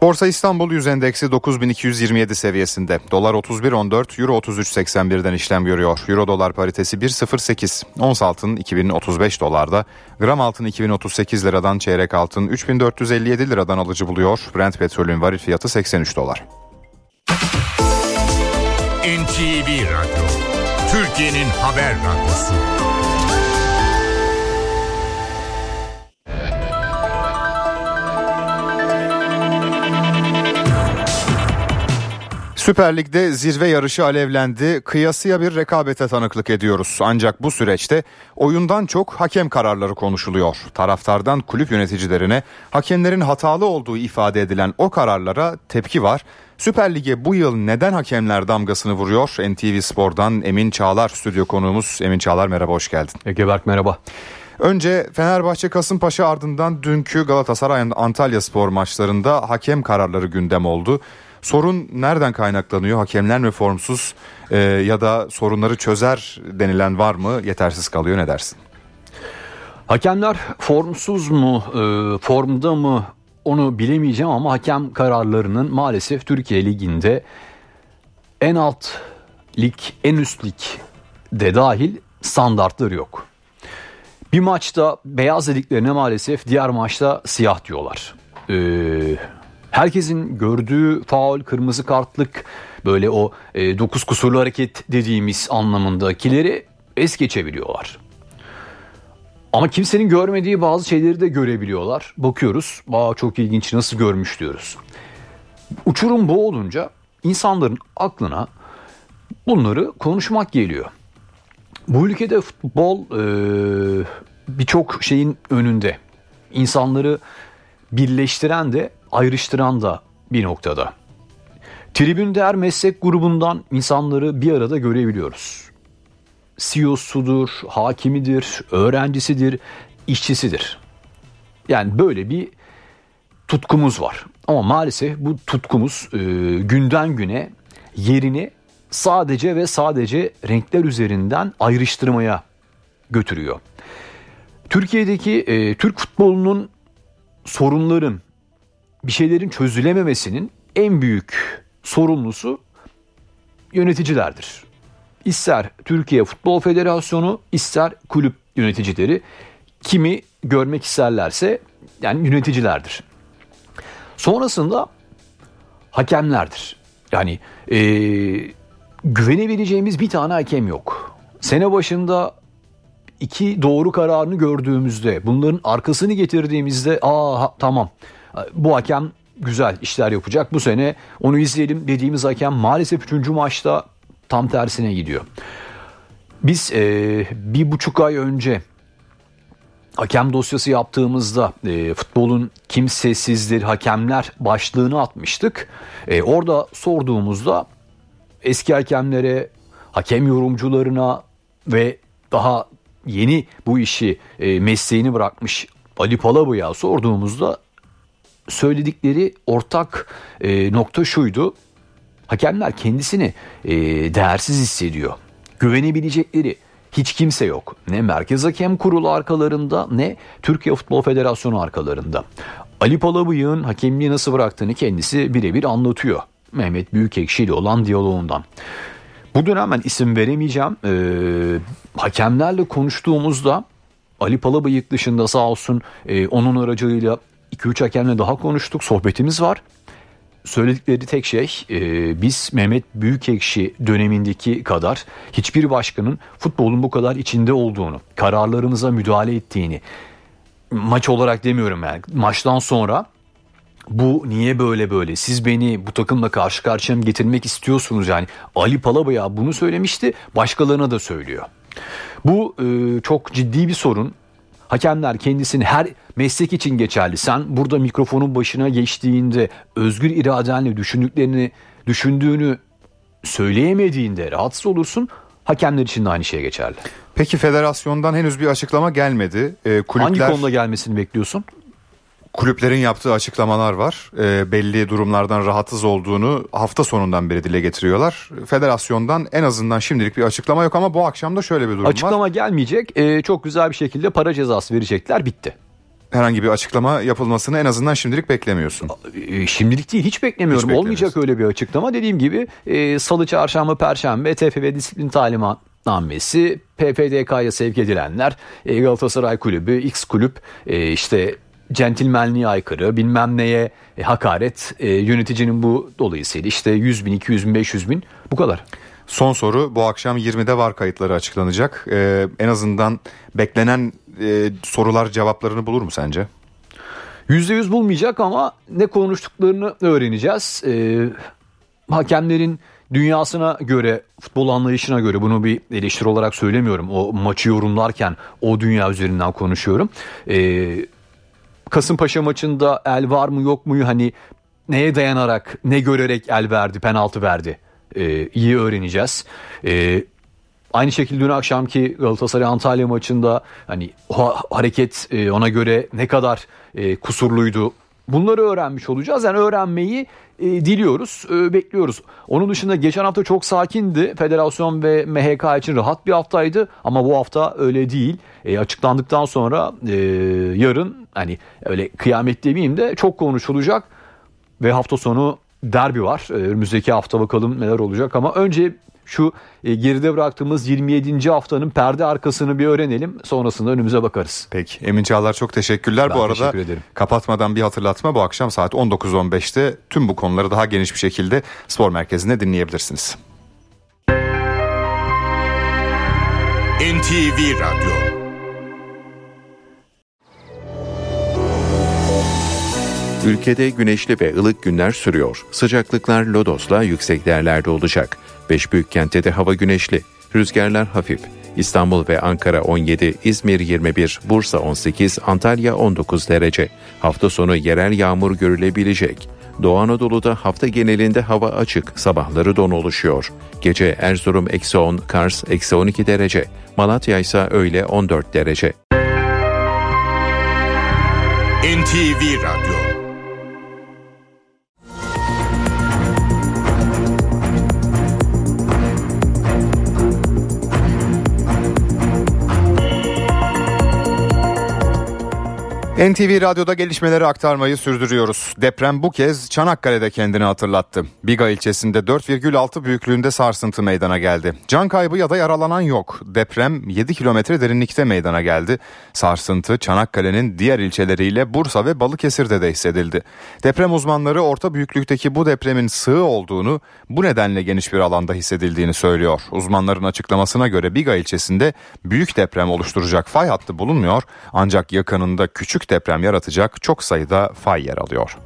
Borsa İstanbul Yüz Endeksi 9227 seviyesinde. Dolar 31.14, Euro 33.81'den işlem görüyor. Euro dolar paritesi 1.08. Ons altın 2035 dolarda. Gram altın 2038 liradan çeyrek altın 3457 liradan alıcı buluyor. Brent petrolün varil fiyatı 83 dolar. NTV Radyo Türkiye'nin haber radyosu. Süper Lig'de zirve yarışı alevlendi. Kıyasıya bir rekabete tanıklık ediyoruz. Ancak bu süreçte oyundan çok hakem kararları konuşuluyor. Taraftardan kulüp yöneticilerine hakemlerin hatalı olduğu ifade edilen o kararlara tepki var. Süper Lig'e bu yıl neden hakemler damgasını vuruyor? NTV Spor'dan Emin Çağlar stüdyo konuğumuz. Emin Çağlar merhaba hoş geldin. Ege Berk merhaba. Önce Fenerbahçe Kasımpaşa ardından dünkü Galatasaray Antalya Spor maçlarında hakem kararları gündem oldu. Sorun nereden kaynaklanıyor? Hakemler mi formsuz e, ya da sorunları çözer denilen var mı? Yetersiz kalıyor ne dersin? Hakemler formsuz mu, e, formda mı onu bilemeyeceğim ama hakem kararlarının maalesef Türkiye Ligi'nde en alt lig, en üst lig de dahil standartları yok. Bir maçta beyaz dediklerine maalesef diğer maçta siyah diyorlar. Ee, herkesin gördüğü faul, kırmızı kartlık böyle o e, dokuz kusurlu hareket dediğimiz anlamındakileri es geçebiliyorlar. Ama kimsenin görmediği bazı şeyleri de görebiliyorlar. Bakıyoruz, Aa, çok ilginç nasıl görmüş diyoruz. Uçurum bu olunca insanların aklına bunları konuşmak geliyor. Bu ülkede futbol e, birçok şeyin önünde. İnsanları birleştiren de ayrıştıran da bir noktada. Tribünde her meslek grubundan insanları bir arada görebiliyoruz. CEO'sudur, hakimidir, öğrencisidir, işçisidir. Yani böyle bir tutkumuz var. Ama maalesef bu tutkumuz e, günden güne yerini sadece ve sadece renkler üzerinden ayrıştırmaya götürüyor. Türkiye'deki e, Türk futbolunun sorunların bir şeylerin çözülememesinin en büyük sorumlusu yöneticilerdir. İster Türkiye Futbol Federasyonu ister kulüp yöneticileri kimi görmek isterlerse yani yöneticilerdir. Sonrasında hakemlerdir. Yani e, güvenebileceğimiz bir tane hakem yok. Sene başında iki doğru kararını gördüğümüzde bunların arkasını getirdiğimizde aa tamam bu hakem güzel işler yapacak bu sene onu izleyelim dediğimiz hakem maalesef 3. maçta tam tersine gidiyor. Biz e, bir buçuk ay önce hakem dosyası yaptığımızda e, futbolun kimsesizdir hakemler başlığını atmıştık. E, orada sorduğumuzda eski hakemlere, hakem yorumcularına ve daha yeni bu işi e, mesleğini bırakmış Ali Palabı'ya sorduğumuzda söyledikleri ortak e, nokta şuydu. Hakemler kendisini e, değersiz hissediyor. Güvenebilecekleri hiç kimse yok. Ne Merkez Hakem Kurulu arkalarında ne Türkiye Futbol Federasyonu arkalarında. Ali Palabıyık'ın hakemliği nasıl bıraktığını kendisi birebir anlatıyor. Mehmet Büyükekşi ile olan diyaloğundan. Bu dönem ben isim veremeyeceğim. Ee, hakemlerle konuştuğumuzda Ali Palabıyık dışında sağ olsun e, onun aracılığıyla 2-3 hakemle daha konuştuk. Sohbetimiz var. Söyledikleri tek şey e, biz Mehmet Büyükekşi dönemindeki kadar hiçbir başkanın futbolun bu kadar içinde olduğunu, kararlarımıza müdahale ettiğini, maç olarak demiyorum yani maçtan sonra bu niye böyle böyle siz beni bu takımla karşı karşıya getirmek istiyorsunuz yani Ali Palabaya bunu söylemişti başkalarına da söylüyor. Bu e, çok ciddi bir sorun. Hakemler kendisini her meslek için geçerli. Sen burada mikrofonun başına geçtiğinde özgür iradenle düşündüklerini düşündüğünü söyleyemediğinde rahatsız olursun. Hakemler için de aynı şey geçerli. Peki federasyondan henüz bir açıklama gelmedi. Ee, kulüpler... Hangi konuda gelmesini bekliyorsun? Kulüplerin yaptığı açıklamalar var. E, belli durumlardan rahatsız olduğunu hafta sonundan beri dile getiriyorlar. Federasyondan en azından şimdilik bir açıklama yok ama bu akşam da şöyle bir durum Açıklama var. gelmeyecek. E, çok güzel bir şekilde para cezası verecekler. Bitti. Herhangi bir açıklama yapılmasını en azından şimdilik beklemiyorsun. E, şimdilik değil hiç beklemiyorum. Hiç Olmayacak öyle bir açıklama. Dediğim gibi e, salı, çarşamba, perşembe TFF disiplin talimatnamesi, PFDK'ya sevk edilenler, e, Galatasaray Kulübü, X Kulüp e, işte centilmenliğe aykırı bilmem neye e, hakaret e, yöneticinin bu dolayısıyla işte 100 bin 200 bin 500 bin bu kadar. Son soru bu akşam 20'de var kayıtları açıklanacak. Ee, en azından beklenen e, sorular cevaplarını bulur mu sence? %100 bulmayacak ama ne konuştuklarını öğreneceğiz. Ee, hakemlerin dünyasına göre, futbol anlayışına göre bunu bir eleştiri olarak söylemiyorum. O maçı yorumlarken o dünya üzerinden konuşuyorum. Ee, Kasımpaşa maçında el var mı yok mu hani neye dayanarak, ne görerek el verdi, penaltı verdi. Ee, iyi öğreneceğiz. Ee, Aynı şekilde dün akşamki Galatasaray Antalya maçında hani o hareket e, ona göre ne kadar e, kusurluydu bunları öğrenmiş olacağız. Yani öğrenmeyi e, diliyoruz, e, bekliyoruz. Onun dışında geçen hafta çok sakindi. Federasyon ve MHK için rahat bir haftaydı ama bu hafta öyle değil. E, açıklandıktan sonra e, yarın hani öyle kıyamet demeyeyim de çok konuşulacak ve hafta sonu derbi var. E, önümüzdeki hafta bakalım neler olacak ama önce şu e, geride bıraktığımız 27. haftanın perde arkasını bir öğrenelim. Sonrasında önümüze bakarız. Peki Emin Çağlar çok teşekkürler. Ben bu arada teşekkür ederim. kapatmadan bir hatırlatma bu akşam saat 19.15'te tüm bu konuları daha geniş bir şekilde spor merkezinde dinleyebilirsiniz. NTV Radyo Ülkede güneşli ve ılık günler sürüyor. Sıcaklıklar Lodos'la yüksek değerlerde olacak. Beş büyük kentte de hava güneşli. Rüzgarlar hafif. İstanbul ve Ankara 17, İzmir 21, Bursa 18, Antalya 19 derece. Hafta sonu yerel yağmur görülebilecek. Doğu Anadolu'da hafta genelinde hava açık, sabahları don oluşuyor. Gece Erzurum eksi 10, Kars eksi 12 derece. Malatya ise öğle 14 derece. NTV Radyo NTV Radyo'da gelişmeleri aktarmayı sürdürüyoruz. Deprem bu kez Çanakkale'de kendini hatırlattı. Biga ilçesinde 4,6 büyüklüğünde sarsıntı meydana geldi. Can kaybı ya da yaralanan yok. Deprem 7 kilometre derinlikte meydana geldi. Sarsıntı Çanakkale'nin diğer ilçeleriyle Bursa ve Balıkesir'de de hissedildi. Deprem uzmanları orta büyüklükteki bu depremin sığ olduğunu, bu nedenle geniş bir alanda hissedildiğini söylüyor. Uzmanların açıklamasına göre Biga ilçesinde büyük deprem oluşturacak fay hattı bulunmuyor ancak yakınında küçük deprem yaratacak çok sayıda fay yer alıyor.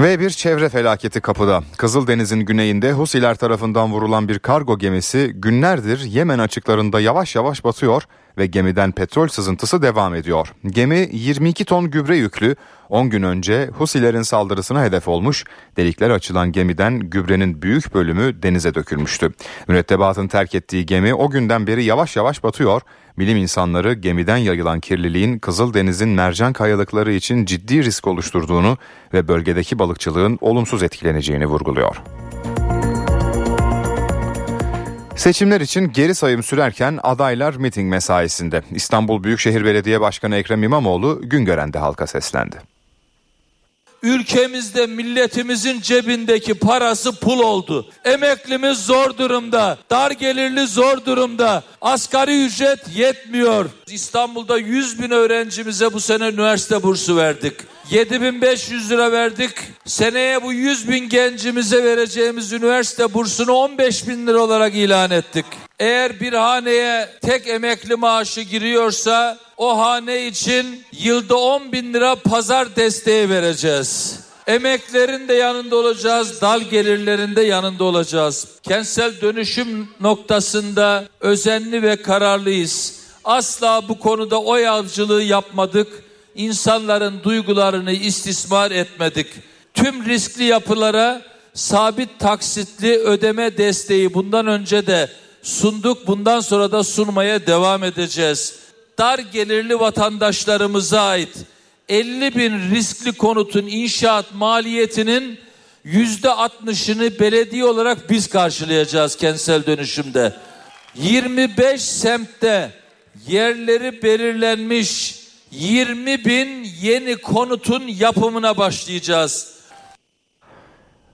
Ve bir çevre felaketi kapıda. Kızıldeniz'in güneyinde Husiler tarafından vurulan bir kargo gemisi günlerdir Yemen açıklarında yavaş yavaş batıyor ve gemiden petrol sızıntısı devam ediyor. Gemi 22 ton gübre yüklü 10 gün önce Husilerin saldırısına hedef olmuş. Delikler açılan gemiden gübrenin büyük bölümü denize dökülmüştü. Mürettebatın terk ettiği gemi o günden beri yavaş yavaş batıyor. Bilim insanları gemiden yayılan kirliliğin Kızıldeniz'in mercan kayalıkları için ciddi risk oluşturduğunu ve bölgedeki balıkçılığın olumsuz etkileneceğini vurguluyor. Seçimler için geri sayım sürerken adaylar miting mesaisinde. İstanbul Büyükşehir Belediye Başkanı Ekrem İmamoğlu Güngören'de halka seslendi. Ülkemizde milletimizin cebindeki parası pul oldu. Emeklimiz zor durumda, dar gelirli zor durumda. Asgari ücret yetmiyor. İstanbul'da 100 bin öğrencimize bu sene üniversite bursu verdik. 7500 lira verdik. Seneye bu 100 bin gencimize vereceğimiz üniversite bursunu 15 bin lira olarak ilan ettik. Eğer bir haneye tek emekli maaşı giriyorsa o hane için yılda 10 bin lira pazar desteği vereceğiz. Emeklerin de yanında olacağız, dal gelirlerin de yanında olacağız. Kentsel dönüşüm noktasında özenli ve kararlıyız. Asla bu konuda oy avcılığı yapmadık. İnsanların duygularını istismar etmedik. Tüm riskli yapılara sabit taksitli ödeme desteği bundan önce de sunduk. Bundan sonra da sunmaya devam edeceğiz. dar gelirli vatandaşlarımıza ait 50 bin riskli konutun inşaat maliyetinin yüzde 60'ını belediye olarak biz karşılayacağız kentsel dönüşümde. 25 semtte yerleri belirlenmiş 20 bin yeni konutun yapımına başlayacağız.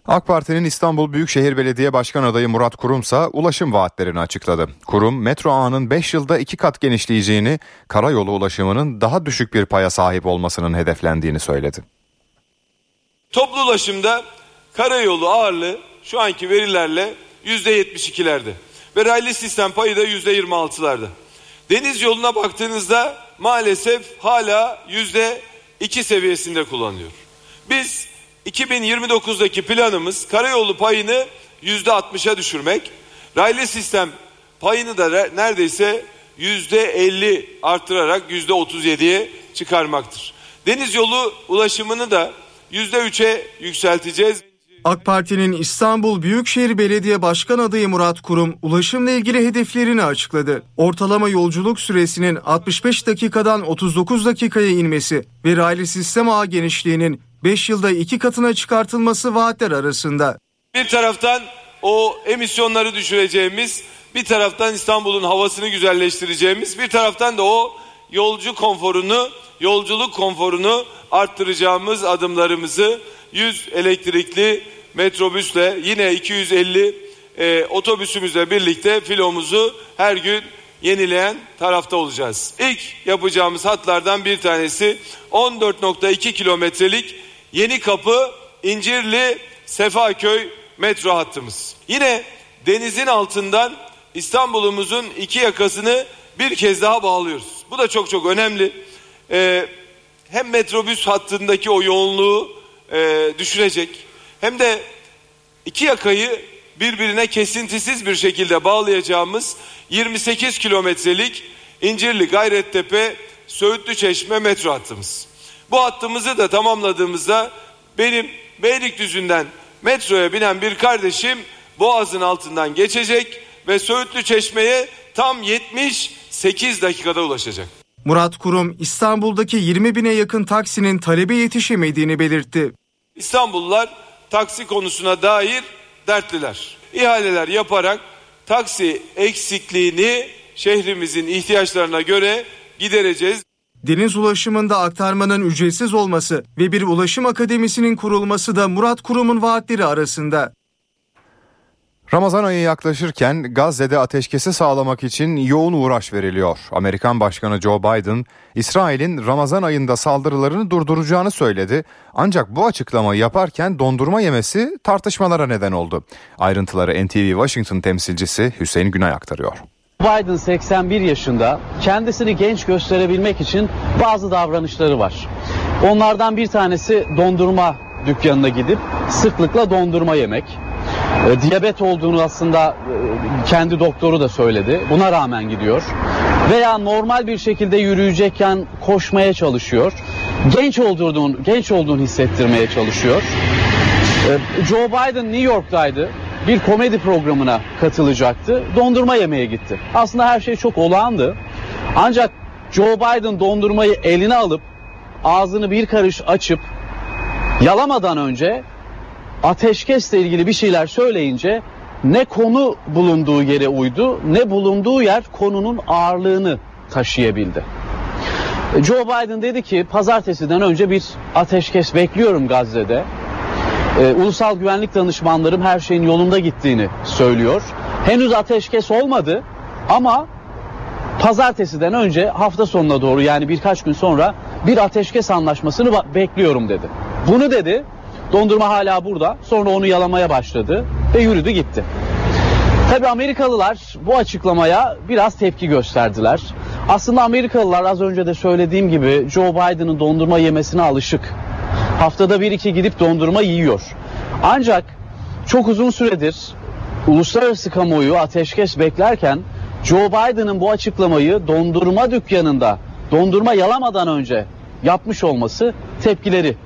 AK Parti'nin İstanbul Büyükşehir Belediye Başkan adayı Murat Kurumsa ulaşım vaatlerini açıkladı. Kurum metro ağının 5 yılda 2 kat genişleyeceğini, karayolu ulaşımının daha düşük bir paya sahip olmasının hedeflendiğini söyledi. Toplu ulaşımda karayolu ağırlığı şu anki verilerle %72'lerde ve raylı sistem payı da %26'larda. Deniz yoluna baktığınızda maalesef hala %2 seviyesinde kullanılıyor. Biz 2029'daki planımız karayolu payını %60'a düşürmek, raylı sistem payını da neredeyse %50 arttırarak %37'ye çıkarmaktır. Deniz yolu ulaşımını da %3'e yükselteceğiz. AK Parti'nin İstanbul Büyükşehir Belediye Başkan adayı Murat Kurum ulaşımla ilgili hedeflerini açıkladı. Ortalama yolculuk süresinin 65 dakikadan 39 dakikaya inmesi ve raylı sistem ağı genişliğinin 5 yılda 2 katına çıkartılması vaatler arasında. Bir taraftan o emisyonları düşüreceğimiz, bir taraftan İstanbul'un havasını güzelleştireceğimiz, bir taraftan da o yolcu konforunu, yolculuk konforunu arttıracağımız adımlarımızı 100 elektrikli metrobüsle yine 250 e, otobüsümüzle birlikte filomuzu her gün yenileyen tarafta olacağız. İlk yapacağımız hatlardan bir tanesi 14.2 kilometrelik Yeni Kapı İncirli Sefaköy metro hattımız. Yine denizin altından İstanbul'umuzun iki yakasını bir kez daha bağlıyoruz. Bu da çok çok önemli. Ee, hem metrobüs hattındaki o yoğunluğu e, düşürecek hem de iki yakayı birbirine kesintisiz bir şekilde bağlayacağımız 28 kilometrelik İncirli Gayrettepe Söğütlü Çeşme metro hattımız. Bu hattımızı da tamamladığımızda benim Beylikdüzü'nden metroya binen bir kardeşim Boğaz'ın altından geçecek ve Söğütlü Çeşme'ye tam 78 dakikada ulaşacak. Murat Kurum İstanbul'daki 20 bine yakın taksinin talebe yetişemediğini belirtti. İstanbullular taksi konusuna dair dertliler. İhaleler yaparak taksi eksikliğini şehrimizin ihtiyaçlarına göre gidereceğiz. Deniz ulaşımında aktarmanın ücretsiz olması ve bir ulaşım akademisinin kurulması da Murat Kurum'un vaatleri arasında. Ramazan ayı yaklaşırken Gazze'de ateşkesi sağlamak için yoğun uğraş veriliyor. Amerikan Başkanı Joe Biden, İsrail'in Ramazan ayında saldırılarını durduracağını söyledi. Ancak bu açıklamayı yaparken dondurma yemesi tartışmalara neden oldu. Ayrıntıları NTV Washington temsilcisi Hüseyin Günay aktarıyor. Biden 81 yaşında kendisini genç gösterebilmek için bazı davranışları var. Onlardan bir tanesi dondurma dükkanına gidip sıklıkla dondurma yemek. E, diyabet olduğunu aslında e, kendi doktoru da söyledi. Buna rağmen gidiyor. Veya normal bir şekilde yürüyecekken koşmaya çalışıyor. Genç olduğunu, genç olduğunu hissettirmeye çalışıyor. E, Joe Biden New York'taydı bir komedi programına katılacaktı. Dondurma yemeye gitti. Aslında her şey çok olağandı. Ancak Joe Biden dondurmayı eline alıp ağzını bir karış açıp yalamadan önce ateşkesle ilgili bir şeyler söyleyince ne konu bulunduğu yere uydu ne bulunduğu yer konunun ağırlığını taşıyabildi. Joe Biden dedi ki pazartesiden önce bir ateşkes bekliyorum Gazze'de. Ee, ulusal güvenlik danışmanlarım her şeyin yolunda gittiğini söylüyor. Henüz ateşkes olmadı ama pazartesiden önce hafta sonuna doğru yani birkaç gün sonra bir ateşkes anlaşmasını bekliyorum dedi. Bunu dedi Dondurma hala burada. Sonra onu yalamaya başladı ve yürüdü gitti. Tabi Amerikalılar bu açıklamaya biraz tepki gösterdiler. Aslında Amerikalılar az önce de söylediğim gibi Joe Biden'ın dondurma yemesine alışık. Haftada bir iki gidip dondurma yiyor. Ancak çok uzun süredir uluslararası kamuoyu ateşkes beklerken Joe Biden'ın bu açıklamayı dondurma dükkanında dondurma yalamadan önce yapmış olması tepkileri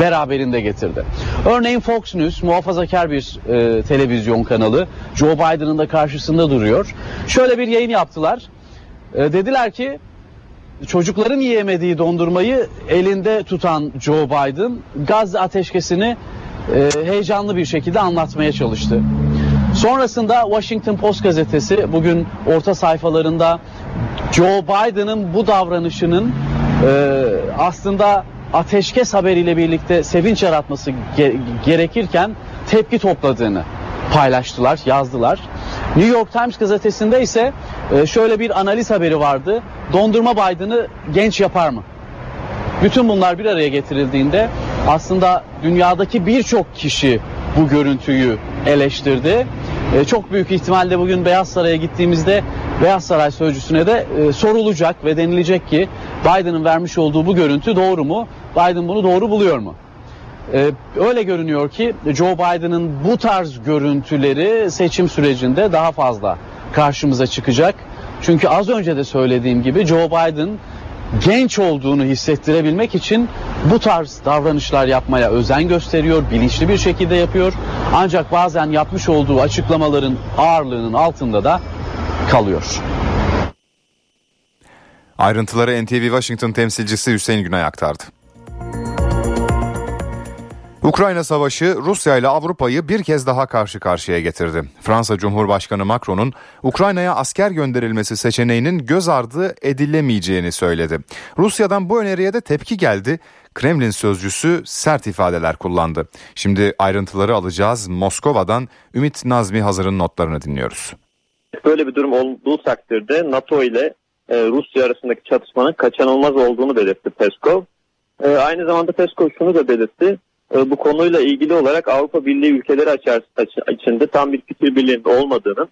beraberinde getirdi. Örneğin Fox News muhafazakar bir e, televizyon kanalı Joe Biden'ın da karşısında duruyor. Şöyle bir yayın yaptılar. E, dediler ki çocukların yiyemediği dondurmayı elinde tutan Joe Biden Gazze ateşkesini e, heyecanlı bir şekilde anlatmaya çalıştı. Sonrasında Washington Post gazetesi bugün orta sayfalarında Joe Biden'ın bu davranışının e, aslında ateşkes haberiyle birlikte sevinç yaratması ge- gerekirken tepki topladığını paylaştılar, yazdılar. New York Times gazetesinde ise e, şöyle bir analiz haberi vardı. Dondurma Biden'ı genç yapar mı? Bütün bunlar bir araya getirildiğinde aslında dünyadaki birçok kişi bu görüntüyü eleştirdi. E, çok büyük ihtimalle bugün Beyaz Saray'a gittiğimizde Beyaz Saray sözcüsüne de e, sorulacak ve denilecek ki Biden'ın vermiş olduğu bu görüntü doğru mu? Biden bunu doğru buluyor mu? Ee, öyle görünüyor ki Joe Biden'ın bu tarz görüntüleri seçim sürecinde daha fazla karşımıza çıkacak. Çünkü az önce de söylediğim gibi Joe Biden genç olduğunu hissettirebilmek için bu tarz davranışlar yapmaya özen gösteriyor, bilinçli bir şekilde yapıyor. Ancak bazen yapmış olduğu açıklamaların ağırlığının altında da kalıyor. Ayrıntıları NTV Washington temsilcisi Hüseyin Günay aktardı. Ukrayna Savaşı Rusya ile Avrupa'yı bir kez daha karşı karşıya getirdi. Fransa Cumhurbaşkanı Macron'un Ukrayna'ya asker gönderilmesi seçeneğinin göz ardı edilemeyeceğini söyledi. Rusya'dan bu öneriye de tepki geldi. Kremlin sözcüsü sert ifadeler kullandı. Şimdi ayrıntıları alacağız. Moskova'dan Ümit Nazmi Hazır'ın notlarını dinliyoruz. Böyle bir durum olduğu takdirde NATO ile e, Rusya arasındaki çatışmanın kaçınılmaz olduğunu belirtti Peskov. E, aynı zamanda Peskov şunu da belirtti. E, bu konuyla ilgili olarak Avrupa Birliği ülkeleri içinde tam bir fikir birliğinde olmadığını,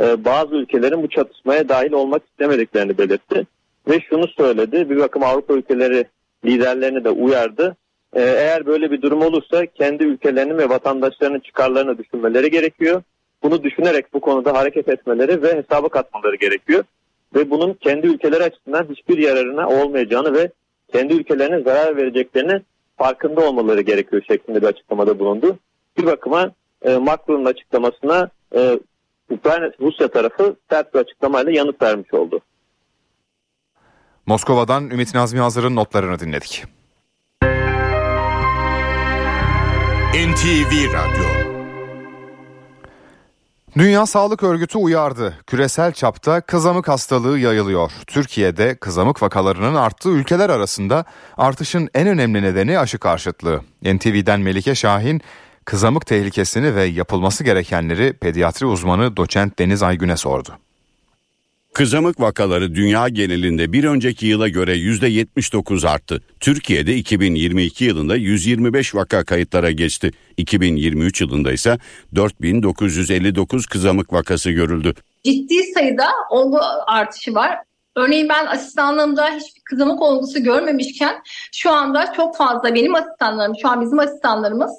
e, bazı ülkelerin bu çatışmaya dahil olmak istemediklerini belirtti. Ve şunu söyledi, bir bakım Avrupa ülkeleri liderlerini de uyardı. E, eğer böyle bir durum olursa kendi ülkelerinin ve vatandaşlarının çıkarlarını düşünmeleri gerekiyor. Bunu düşünerek bu konuda hareket etmeleri ve hesaba katmaları gerekiyor. Ve bunun kendi ülkeleri açısından hiçbir yararına olmayacağını ve kendi ülkelerine zarar vereceklerini farkında olmaları gerekiyor şeklinde bir açıklamada bulundu. Bir bakıma e, Macron'un açıklamasına e, Ukrayna Rusya tarafı sert bir açıklamayla yanıt vermiş oldu. Moskova'dan Ümit Nazmi Hazır'ın notlarını dinledik. NTV Radyo Dünya Sağlık Örgütü uyardı. Küresel çapta kızamık hastalığı yayılıyor. Türkiye'de kızamık vakalarının arttığı ülkeler arasında artışın en önemli nedeni aşı karşıtlığı. NTV'den Melike Şahin kızamık tehlikesini ve yapılması gerekenleri pediatri uzmanı doçent Deniz Aygün'e sordu. Kızamık vakaları dünya genelinde bir önceki yıla göre %79 arttı. Türkiye'de 2022 yılında 125 vaka kayıtlara geçti. 2023 yılında ise 4959 kızamık vakası görüldü. Ciddi sayıda olgu artışı var. Örneğin ben asistanlığımda hiçbir kızamık olgusu görmemişken şu anda çok fazla benim asistanlarım, şu an bizim asistanlarımız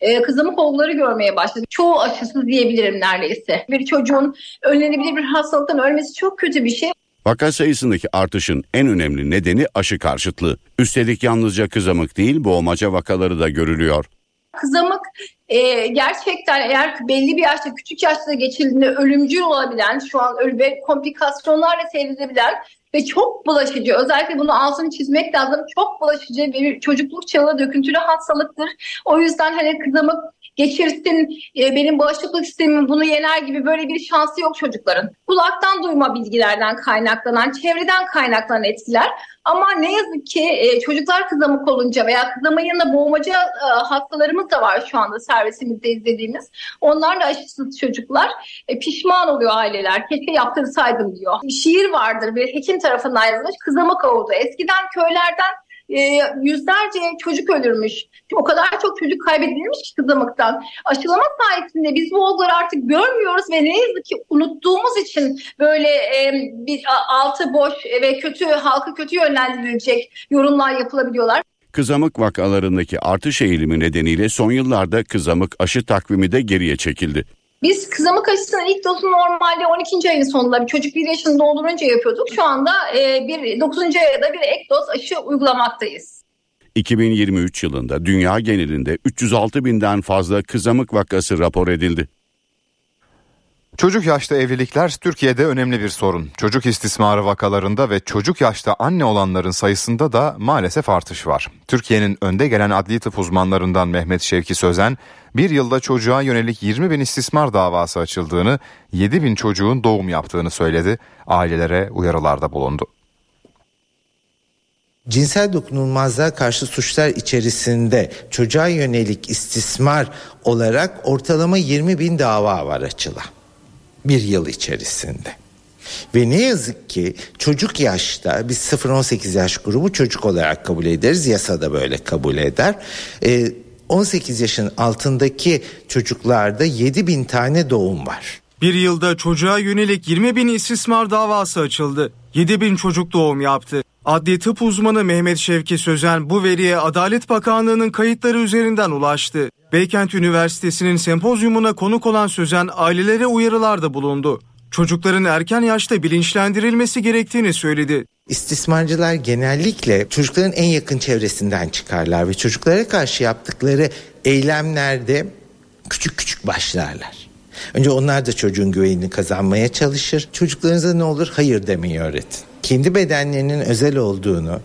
e, kızamık olguları görmeye başladı. Çoğu aşısız diyebilirim neredeyse. Bir çocuğun önlenebilir bir hastalıktan ölmesi çok kötü bir şey. Vaka sayısındaki artışın en önemli nedeni aşı karşıtlığı. Üstelik yalnızca kızamık değil boğmaca vakaları da görülüyor. Kızamık e, gerçekten eğer belli bir yaşta küçük yaşta geçildiğinde ölümcül olabilen şu an ölü ve komplikasyonlarla seyredilebilen ve çok bulaşıcı özellikle bunu altını çizmek lazım çok bulaşıcı bir çocukluk çağı döküntülü hastalıktır. O yüzden hani kızamık geçirsin e, benim bağışıklık sistemim bunu yener gibi böyle bir şansı yok çocukların. Kulaktan duyma bilgilerden kaynaklanan, çevreden kaynaklanan etkiler. Ama ne yazık ki e, çocuklar kızamık olunca veya kızamığın yanında boğmaca e, hastalarımız da var şu anda servisimizde izlediğimiz. Onlar da aşısız çocuklar. Pişman oluyor aileler. Keşke yaptırsaydım diyor. Şiir vardır bir hekim tarafından yazılmış. Kızamık oldu. Eskiden köylerden e, yüzlerce çocuk ölürmüş. O kadar çok çocuk kaybedilmiş kızamıktan. Aşılama sayesinde biz bu olguları artık görmüyoruz ve ne yazık ki unuttuğumuz için böyle e, bir altı boş ve kötü halkı kötü yönlendirilecek yorumlar yapılabiliyorlar. Kızamık vakalarındaki artış eğilimi nedeniyle son yıllarda kızamık aşı takvimi de geriye çekildi. Biz kızamık aşısının ilk dozu normalde 12. ayın sonunda bir çocuk bir yaşını doldurunca yapıyorduk. Şu anda e, bir 9. aya da bir ek doz aşı uygulamaktayız. 2023 yılında dünya genelinde 306 binden fazla kızamık vakası rapor edildi. Çocuk yaşta evlilikler Türkiye'de önemli bir sorun. Çocuk istismarı vakalarında ve çocuk yaşta anne olanların sayısında da maalesef artış var. Türkiye'nin önde gelen adli tıp uzmanlarından Mehmet Şevki Sözen, bir yılda çocuğa yönelik 20 bin istismar davası açıldığını, 7 bin çocuğun doğum yaptığını söyledi. Ailelere uyarılarda bulundu. Cinsel dokunulmazlığa karşı suçlar içerisinde çocuğa yönelik istismar olarak ortalama 20 bin dava var açılan bir yıl içerisinde. Ve ne yazık ki çocuk yaşta biz 0-18 yaş grubu çocuk olarak kabul ederiz. Yasada böyle kabul eder. Ee, 18 yaşın altındaki çocuklarda 7 bin tane doğum var. Bir yılda çocuğa yönelik 20 bin istismar davası açıldı. 7 bin çocuk doğum yaptı. Adli tıp uzmanı Mehmet Şevki Sözen bu veriye Adalet Bakanlığı'nın kayıtları üzerinden ulaştı. Beykent Üniversitesi'nin sempozyumuna konuk olan Sözen ailelere uyarılarda bulundu. Çocukların erken yaşta bilinçlendirilmesi gerektiğini söyledi. İstismarcılar genellikle çocukların en yakın çevresinden çıkarlar ve çocuklara karşı yaptıkları eylemlerde küçük küçük başlarlar. Önce onlar da çocuğun güvenini kazanmaya çalışır. Çocuklarınıza ne olur hayır demeyi öğretin. Kendi bedenlerinin özel olduğunu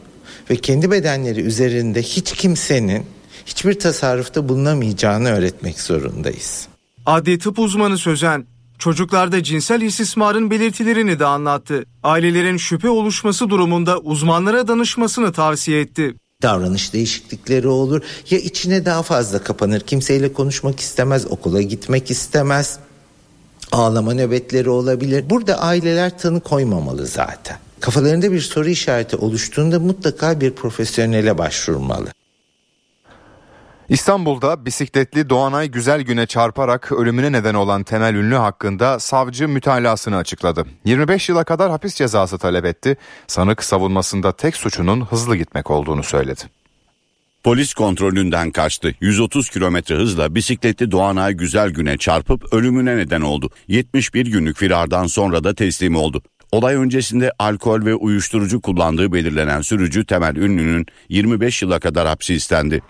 ve kendi bedenleri üzerinde hiç kimsenin hiçbir tasarrufta bulunamayacağını öğretmek zorundayız. Adli tıp uzmanı Sözen, çocuklarda cinsel istismarın belirtilerini de anlattı. Ailelerin şüphe oluşması durumunda uzmanlara danışmasını tavsiye etti. Davranış değişiklikleri olur ya içine daha fazla kapanır kimseyle konuşmak istemez okula gitmek istemez ağlama nöbetleri olabilir. Burada aileler tanı koymamalı zaten. Kafalarında bir soru işareti oluştuğunda mutlaka bir profesyonele başvurmalı. İstanbul'da bisikletli Doğanay Güzel Güne çarparak ölümüne neden olan Temel Ünlü hakkında savcı mütalasını açıkladı. 25 yıla kadar hapis cezası talep etti. Sanık savunmasında tek suçunun hızlı gitmek olduğunu söyledi. Polis kontrolünden kaçtı. 130 kilometre hızla bisikletli Doğanay Güzel Güne çarpıp ölümüne neden oldu. 71 günlük firardan sonra da teslim oldu. Olay öncesinde alkol ve uyuşturucu kullandığı belirlenen sürücü Temel Ünlü'nün 25 yıla kadar hapsi istendi.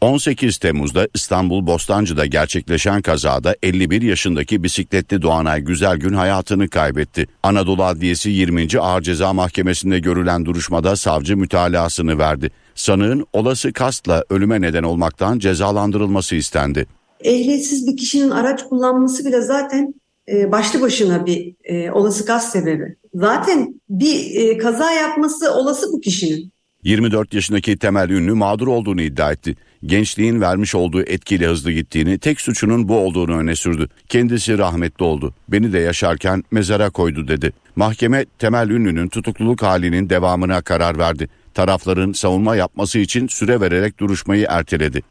18 Temmuz'da İstanbul Bostancı'da gerçekleşen kazada 51 yaşındaki bisikletli Doğanay Güzelgün hayatını kaybetti. Anadolu Adliyesi 20. Ağır Ceza Mahkemesi'nde görülen duruşmada savcı mütalasını verdi. Sanığın olası kastla ölüme neden olmaktan cezalandırılması istendi. Ehliyetsiz bir kişinin araç kullanması bile zaten e, başlı başına bir e, olası gaz sebebi. Zaten bir e, kaza yapması olası bu kişinin. 24 yaşındaki Temel Ünlü mağdur olduğunu iddia etti. Gençliğin vermiş olduğu etkiyle hızlı gittiğini, tek suçunun bu olduğunu öne sürdü. Kendisi rahmetli oldu. Beni de yaşarken mezara koydu dedi. Mahkeme Temel Ünlü'nün tutukluluk halinin devamına karar verdi. Tarafların savunma yapması için süre vererek duruşmayı erteledi.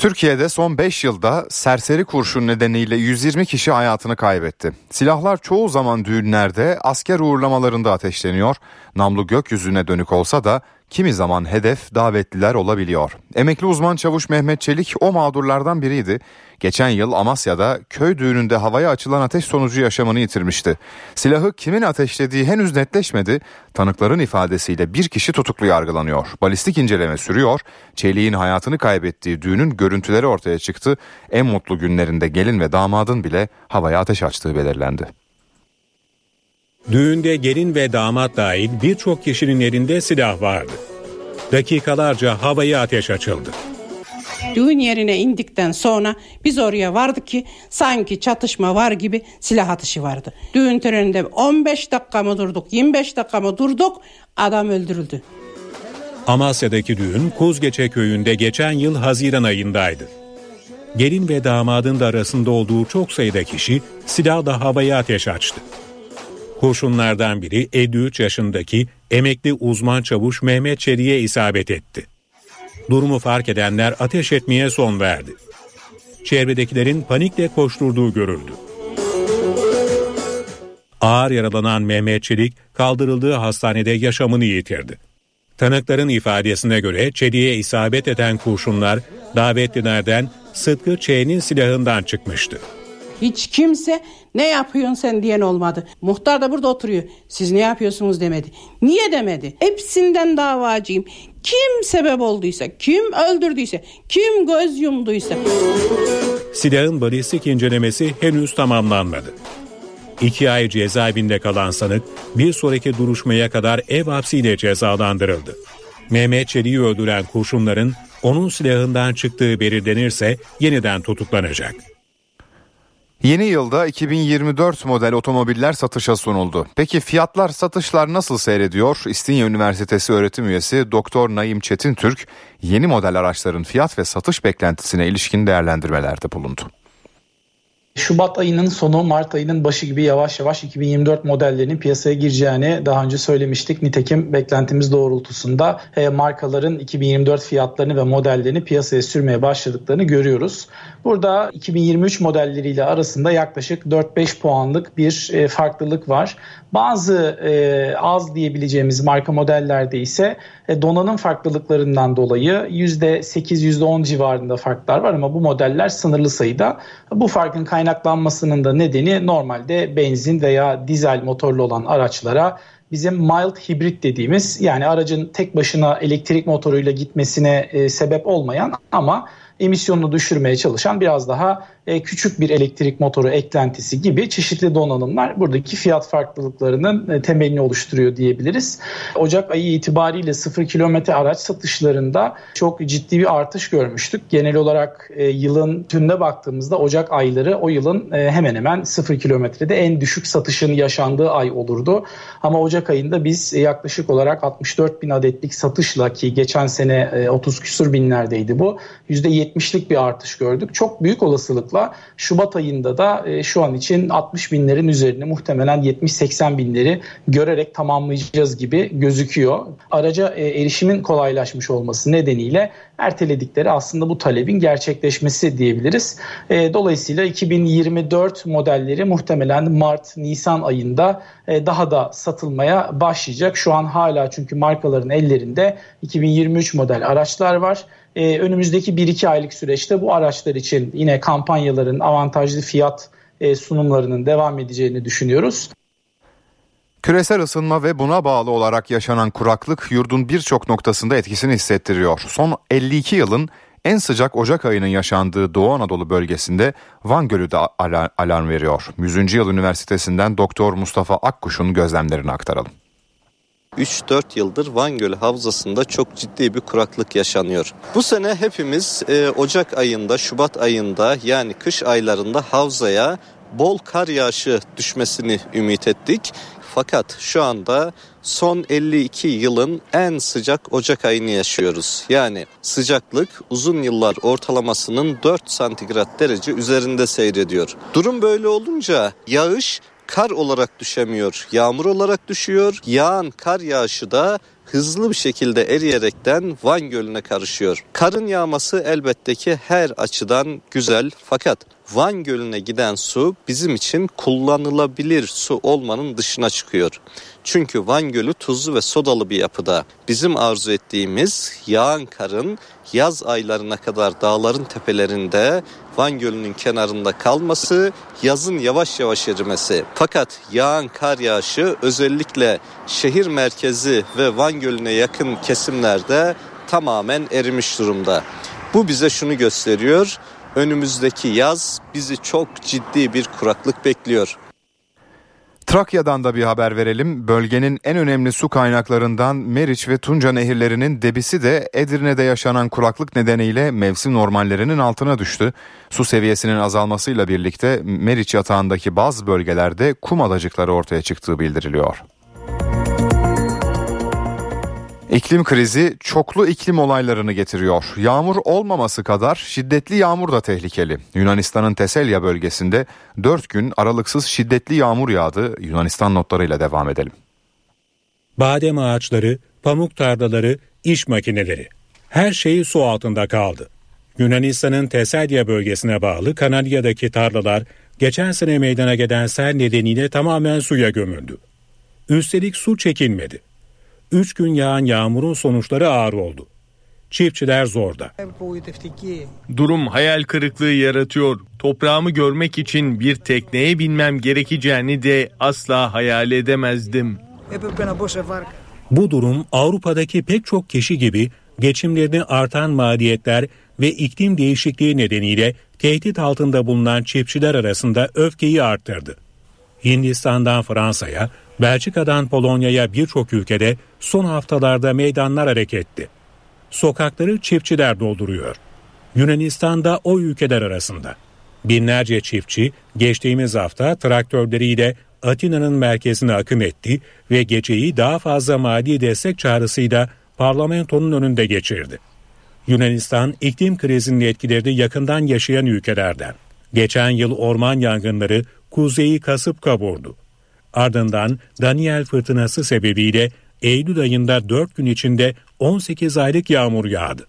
Türkiye'de son 5 yılda serseri kurşun nedeniyle 120 kişi hayatını kaybetti. Silahlar çoğu zaman düğünlerde asker uğurlamalarında ateşleniyor. Namlu gökyüzüne dönük olsa da kimi zaman hedef davetliler olabiliyor. Emekli uzman çavuş Mehmet Çelik o mağdurlardan biriydi. Geçen yıl Amasya'da köy düğününde havaya açılan ateş sonucu yaşamını yitirmişti. Silahı kimin ateşlediği henüz netleşmedi. Tanıkların ifadesiyle bir kişi tutuklu yargılanıyor. Balistik inceleme sürüyor. Çelik'in hayatını kaybettiği düğünün görüntüleri ortaya çıktı. En mutlu günlerinde gelin ve damadın bile havaya ateş açtığı belirlendi. Düğünde gelin ve damat dahil birçok kişinin elinde silah vardı. Dakikalarca havaya ateş açıldı. Düğün yerine indikten sonra biz oraya vardık ki sanki çatışma var gibi silah atışı vardı. Düğün töreninde 15 dakika mı durduk 25 dakika mı durduk adam öldürüldü. Amasya'daki düğün Kuzgeçe köyünde geçen yıl Haziran ayındaydı. Gelin ve damadın da arasında olduğu çok sayıda kişi silahla havaya ateş açtı. Kurşunlardan biri 53 yaşındaki emekli uzman çavuş Mehmet Çelik'e isabet etti. Durumu fark edenler ateş etmeye son verdi. Çevredekilerin panikle koşturduğu görüldü. Ağır yaralanan Mehmet Çelik kaldırıldığı hastanede yaşamını yitirdi. Tanıkların ifadesine göre Çelik'e isabet eden kurşunlar davetlilerden Sıtkı Ç'nin silahından çıkmıştı. Hiç kimse ne yapıyorsun sen diyen olmadı. Muhtar da burada oturuyor. Siz ne yapıyorsunuz demedi. Niye demedi? Hepsinden davacıyım. Kim sebep olduysa, kim öldürdüyse, kim göz yumduysa. Silahın balistik incelemesi henüz tamamlanmadı. İki ay cezaevinde kalan sanık bir sonraki duruşmaya kadar ev hapsiyle cezalandırıldı. Mehmet Çelik'i öldüren kurşunların onun silahından çıktığı belirlenirse yeniden tutuklanacak. Yeni yılda 2024 model otomobiller satışa sunuldu. Peki fiyatlar, satışlar nasıl seyrediyor? İstinye Üniversitesi öğretim üyesi Doktor Naim Çetin Türk yeni model araçların fiyat ve satış beklentisine ilişkin değerlendirmelerde bulundu. Şubat ayının sonu Mart ayının başı gibi yavaş yavaş 2024 modellerinin piyasaya gireceğini daha önce söylemiştik. Nitekim beklentimiz doğrultusunda e, markaların 2024 fiyatlarını ve modellerini piyasaya sürmeye başladıklarını görüyoruz. Burada 2023 modelleriyle arasında yaklaşık 4-5 puanlık bir e, farklılık var. Bazı e, az diyebileceğimiz marka modellerde ise e, donanım farklılıklarından dolayı %8-%10 civarında farklar var ama bu modeller sınırlı sayıda. Bu farkın kaynaklanmasının da nedeni normalde benzin veya dizel motorlu olan araçlara bizim mild hibrit dediğimiz yani aracın tek başına elektrik motoruyla gitmesine e, sebep olmayan ama emisyonunu düşürmeye çalışan biraz daha e, küçük bir elektrik motoru eklentisi gibi çeşitli donanımlar buradaki fiyat farklılıklarının e, temelini oluşturuyor diyebiliriz. Ocak ayı itibariyle 0 kilometre araç satışlarında çok ciddi bir artış görmüştük. Genel olarak e, yılın tümüne baktığımızda Ocak ayları o yılın hemen hemen 0 kilometrede en düşük satışın yaşandığı ay olurdu. Ama Ocak ayında biz yaklaşık olarak 64 bin adetlik satışla ki geçen sene 30 küsur binlerdeydi bu. %70'lik bir artış gördük. Çok büyük olasılıkla olasılıkla Şubat ayında da e, şu an için 60 binlerin üzerine muhtemelen 70-80 binleri görerek tamamlayacağız gibi gözüküyor. Araca e, erişimin kolaylaşmış olması nedeniyle erteledikleri aslında bu talebin gerçekleşmesi diyebiliriz. E, dolayısıyla 2024 modelleri muhtemelen Mart-Nisan ayında daha da satılmaya başlayacak. Şu an hala çünkü markaların ellerinde 2023 model araçlar var e, önümüzdeki 1-2 aylık süreçte bu araçlar için yine kampanyaların avantajlı fiyat e, sunumlarının devam edeceğini düşünüyoruz. Küresel ısınma ve buna bağlı olarak yaşanan kuraklık yurdun birçok noktasında etkisini hissettiriyor. Son 52 yılın en sıcak Ocak ayının yaşandığı Doğu Anadolu bölgesinde Van Gölü de alarm veriyor. 100. Yıl Üniversitesi'nden Doktor Mustafa Akkuş'un gözlemlerini aktaralım. 3-4 yıldır Van Gölü Havzası'nda çok ciddi bir kuraklık yaşanıyor. Bu sene hepimiz e, Ocak ayında, Şubat ayında yani kış aylarında havzaya bol kar yağışı düşmesini ümit ettik. Fakat şu anda son 52 yılın en sıcak Ocak ayını yaşıyoruz. Yani sıcaklık uzun yıllar ortalamasının 4 santigrat derece üzerinde seyrediyor. Durum böyle olunca yağış kar olarak düşemiyor, yağmur olarak düşüyor. Yağan kar yağışı da hızlı bir şekilde eriyerekten Van Gölü'ne karışıyor. Karın yağması elbette ki her açıdan güzel fakat Van Gölü'ne giden su bizim için kullanılabilir su olmanın dışına çıkıyor. Çünkü Van Gölü tuzlu ve sodalı bir yapıda. Bizim arzu ettiğimiz yağan karın yaz aylarına kadar dağların tepelerinde Van Gölü'nün kenarında kalması, yazın yavaş yavaş erimesi. Fakat yağan kar yağışı özellikle şehir merkezi ve Van Gölü'ne yakın kesimlerde tamamen erimiş durumda. Bu bize şunu gösteriyor. Önümüzdeki yaz bizi çok ciddi bir kuraklık bekliyor. Trakya'dan da bir haber verelim. Bölgenin en önemli su kaynaklarından Meriç ve Tunca nehirlerinin debisi de Edirne'de yaşanan kuraklık nedeniyle mevsim normallerinin altına düştü. Su seviyesinin azalmasıyla birlikte Meriç yatağındaki bazı bölgelerde kum adacıkları ortaya çıktığı bildiriliyor. İklim krizi çoklu iklim olaylarını getiriyor. Yağmur olmaması kadar şiddetli yağmur da tehlikeli. Yunanistan'ın Teselya bölgesinde 4 gün aralıksız şiddetli yağmur yağdı. Yunanistan notlarıyla devam edelim. Badem ağaçları, pamuk tarlaları, iş makineleri. Her şey su altında kaldı. Yunanistan'ın Teselya bölgesine bağlı Kanalya'daki tarlalar geçen sene meydana gelen sel nedeniyle tamamen suya gömüldü. Üstelik su çekilmedi. 3 gün yağan yağmurun sonuçları ağır oldu. Çiftçiler zorda. Durum hayal kırıklığı yaratıyor. Toprağımı görmek için bir tekneye binmem gerekeceğini de asla hayal edemezdim. Bu durum Avrupa'daki pek çok kişi gibi geçimlerini artan maliyetler ve iklim değişikliği nedeniyle tehdit altında bulunan çiftçiler arasında öfkeyi arttırdı. Hindistan'dan Fransa'ya, Belçika'dan Polonya'ya birçok ülkede son haftalarda meydanlar hareketli. Sokakları çiftçiler dolduruyor. Yunanistan'da o ülkeler arasında. Binlerce çiftçi geçtiğimiz hafta traktörleriyle Atina'nın merkezine akım etti ve geceyi daha fazla mali destek çağrısıyla parlamentonun önünde geçirdi. Yunanistan iklim krizinin etkilerini yakından yaşayan ülkelerden. Geçen yıl orman yangınları kuzeyi kasıp kavurdu. Ardından Daniel fırtınası sebebiyle Eylül ayında 4 gün içinde 18 aylık yağmur yağdı.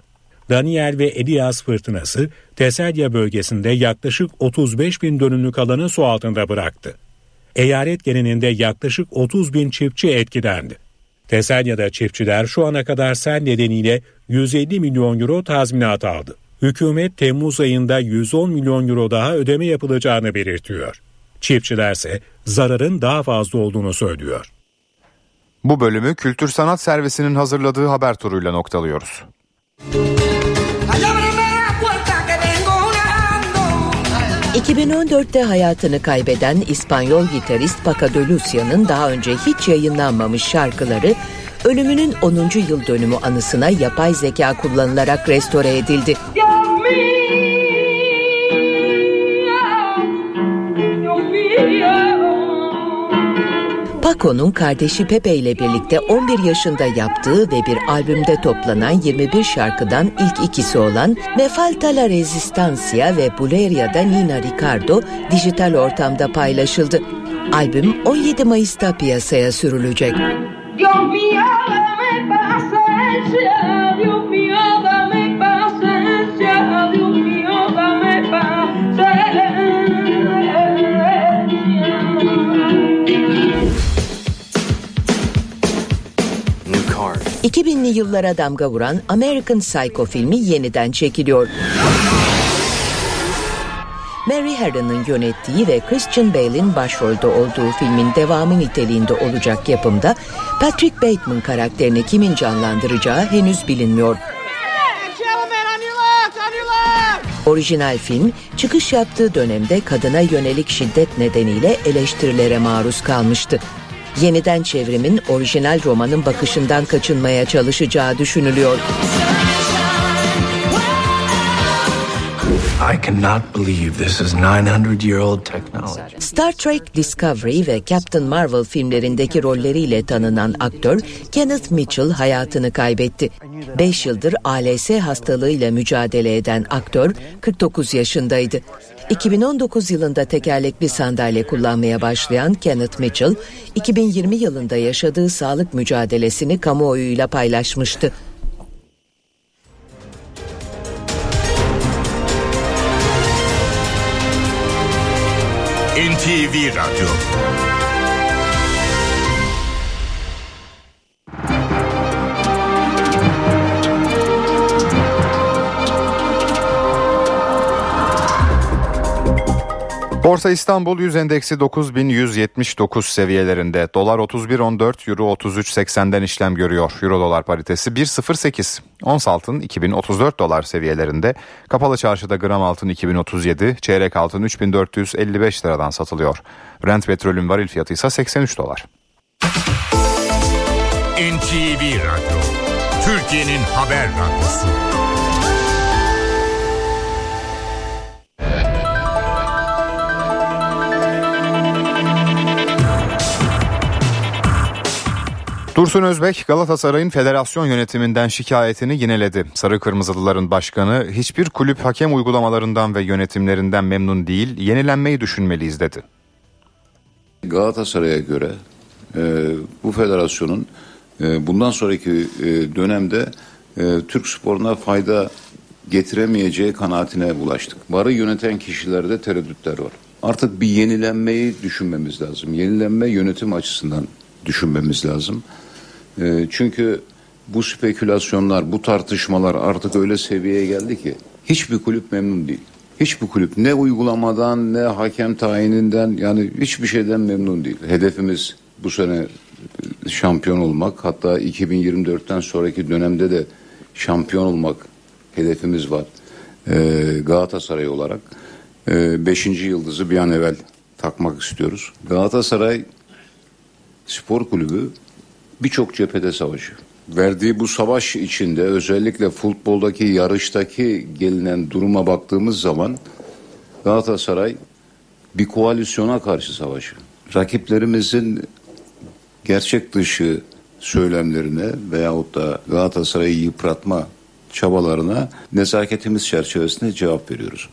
Daniel ve Elias fırtınası Teselya bölgesinde yaklaşık 35 bin dönümlük alanı su altında bıraktı. Eyalet genelinde yaklaşık 30 bin çiftçi etkilendi. Teselya'da çiftçiler şu ana kadar sel nedeniyle 150 milyon euro tazminat aldı. Hükümet Temmuz ayında 110 milyon euro daha ödeme yapılacağını belirtiyor. Çiftçilerse zararın daha fazla olduğunu söylüyor. Bu bölümü Kültür Sanat Servisi'nin hazırladığı haber turuyla noktalıyoruz. 2014'te hayatını kaybeden İspanyol gitarist Paco de Lucia'nın daha önce hiç yayınlanmamış şarkıları ölümünün 10. yıl dönümü anısına yapay zeka kullanılarak restore edildi. Paco'nun kardeşi Pepe ile birlikte 11 yaşında yaptığı ve bir albümde toplanan 21 şarkıdan ilk ikisi olan Me Falta la Resistancia ve Buleria'da Nina Ricardo dijital ortamda paylaşıldı. Albüm 17 Mayıs'ta piyasaya sürülecek. Dios mío, 2000'li yıllara damga vuran American Psycho filmi yeniden çekiliyor. Mary Harron'ın yönettiği ve Christian Bale'in başrolde olduğu filmin devamı niteliğinde olacak yapımda Patrick Bateman karakterini kimin canlandıracağı henüz bilinmiyor. Orijinal film çıkış yaptığı dönemde kadına yönelik şiddet nedeniyle eleştirilere maruz kalmıştı. Yeniden çevrimin orijinal romanın bakışından kaçınmaya çalışacağı düşünülüyor. I cannot believe this is 900 year old technology. Star Trek Discovery ve Captain Marvel filmlerindeki rolleriyle tanınan aktör Kenneth Mitchell hayatını kaybetti. 5 yıldır ALS hastalığıyla mücadele eden aktör 49 yaşındaydı. 2019 yılında tekerlekli sandalye kullanmaya başlayan Kenneth Mitchell, 2020 yılında yaşadığı sağlık mücadelesini kamuoyuyla paylaşmıştı. NTV Radyo Borsa İstanbul 100 endeksi 9179 seviyelerinde. Dolar 31.14, Euro 33.80'den işlem görüyor. Euro dolar paritesi 1.08. Ons altın 2034 dolar seviyelerinde. Kapalı çarşıda gram altın 2037, çeyrek altın 3455 liradan satılıyor. Brent petrolün varil fiyatı ise 83 dolar. NTV Radyo Türkiye'nin haber radyosu. Dursun Özbek Galatasaray'ın federasyon yönetiminden şikayetini yineledi. Sarı Kırmızılıların başkanı hiçbir kulüp hakem uygulamalarından ve yönetimlerinden memnun değil, yenilenmeyi düşünmeliyiz dedi. Galatasaray'a göre e, bu federasyonun e, bundan sonraki e, dönemde e, Türk sporuna fayda getiremeyeceği kanaatine ulaştık. Barı yöneten kişilerde tereddütler var. Artık bir yenilenmeyi düşünmemiz lazım. Yenilenme yönetim açısından düşünmemiz lazım. E, çünkü bu spekülasyonlar, bu tartışmalar artık öyle seviyeye geldi ki hiçbir kulüp memnun değil. Hiçbir kulüp ne uygulamadan ne hakem tayininden yani hiçbir şeyden memnun değil. Hedefimiz bu sene şampiyon olmak hatta 2024'ten sonraki dönemde de şampiyon olmak hedefimiz var. Ee, Galatasaray olarak e, beşinci yıldızı bir an evvel takmak istiyoruz. Galatasaray Spor Kulübü birçok cephede savaşıyor. Verdiği bu savaş içinde özellikle futboldaki yarıştaki gelinen duruma baktığımız zaman Galatasaray bir koalisyona karşı savaşıyor. Rakiplerimizin gerçek dışı söylemlerine veyahut da Galatasaray'ı yıpratma çabalarına nezaketimiz çerçevesinde cevap veriyoruz.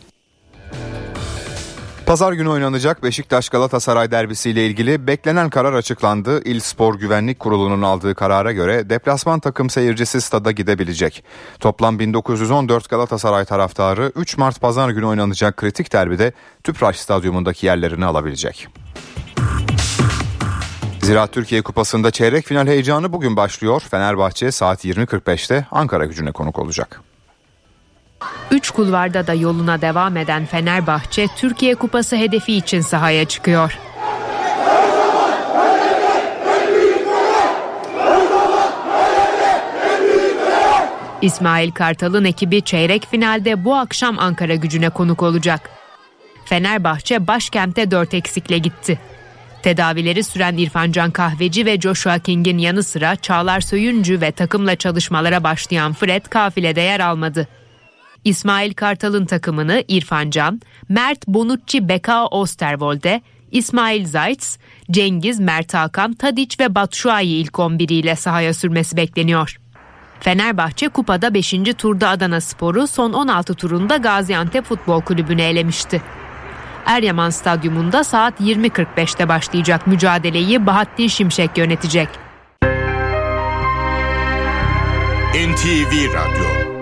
Pazar günü oynanacak Beşiktaş Galatasaray derbisiyle ilgili beklenen karar açıklandı. İl Spor Güvenlik Kurulu'nun aldığı karara göre deplasman takım seyircisi stada gidebilecek. Toplam 1914 Galatasaray taraftarı 3 Mart Pazar günü oynanacak kritik derbide Tüpraş Stadyumundaki yerlerini alabilecek. Ziraat Türkiye Kupası'nda çeyrek final heyecanı bugün başlıyor. Fenerbahçe saat 20.45'te Ankara gücüne konuk olacak. Üç kulvarda da yoluna devam eden Fenerbahçe Türkiye Kupası hedefi için sahaya çıkıyor. İsmail Kartal'ın ekibi çeyrek finalde bu akşam Ankara gücüne konuk olacak. Fenerbahçe başkente 4 eksikle gitti. Tedavileri süren İrfan Can Kahveci ve Joshua King'in yanı sıra Çağlar Söyüncü ve takımla çalışmalara başlayan Fred kafilede yer almadı. İsmail Kartal'ın takımını İrfan Can, Mert Bonucci Beka Osterwolde, İsmail Zayt's, Cengiz, Mert Hakan, Tadiç ve Batshuayi ilk 11 ile sahaya sürmesi bekleniyor. Fenerbahçe kupada 5. turda Adana Sporu son 16 turunda Gaziantep Futbol Kulübü'nü elemişti. Eryaman Stadyumunda saat 20.45'te başlayacak mücadeleyi Bahattin Şimşek yönetecek. NTV Radyo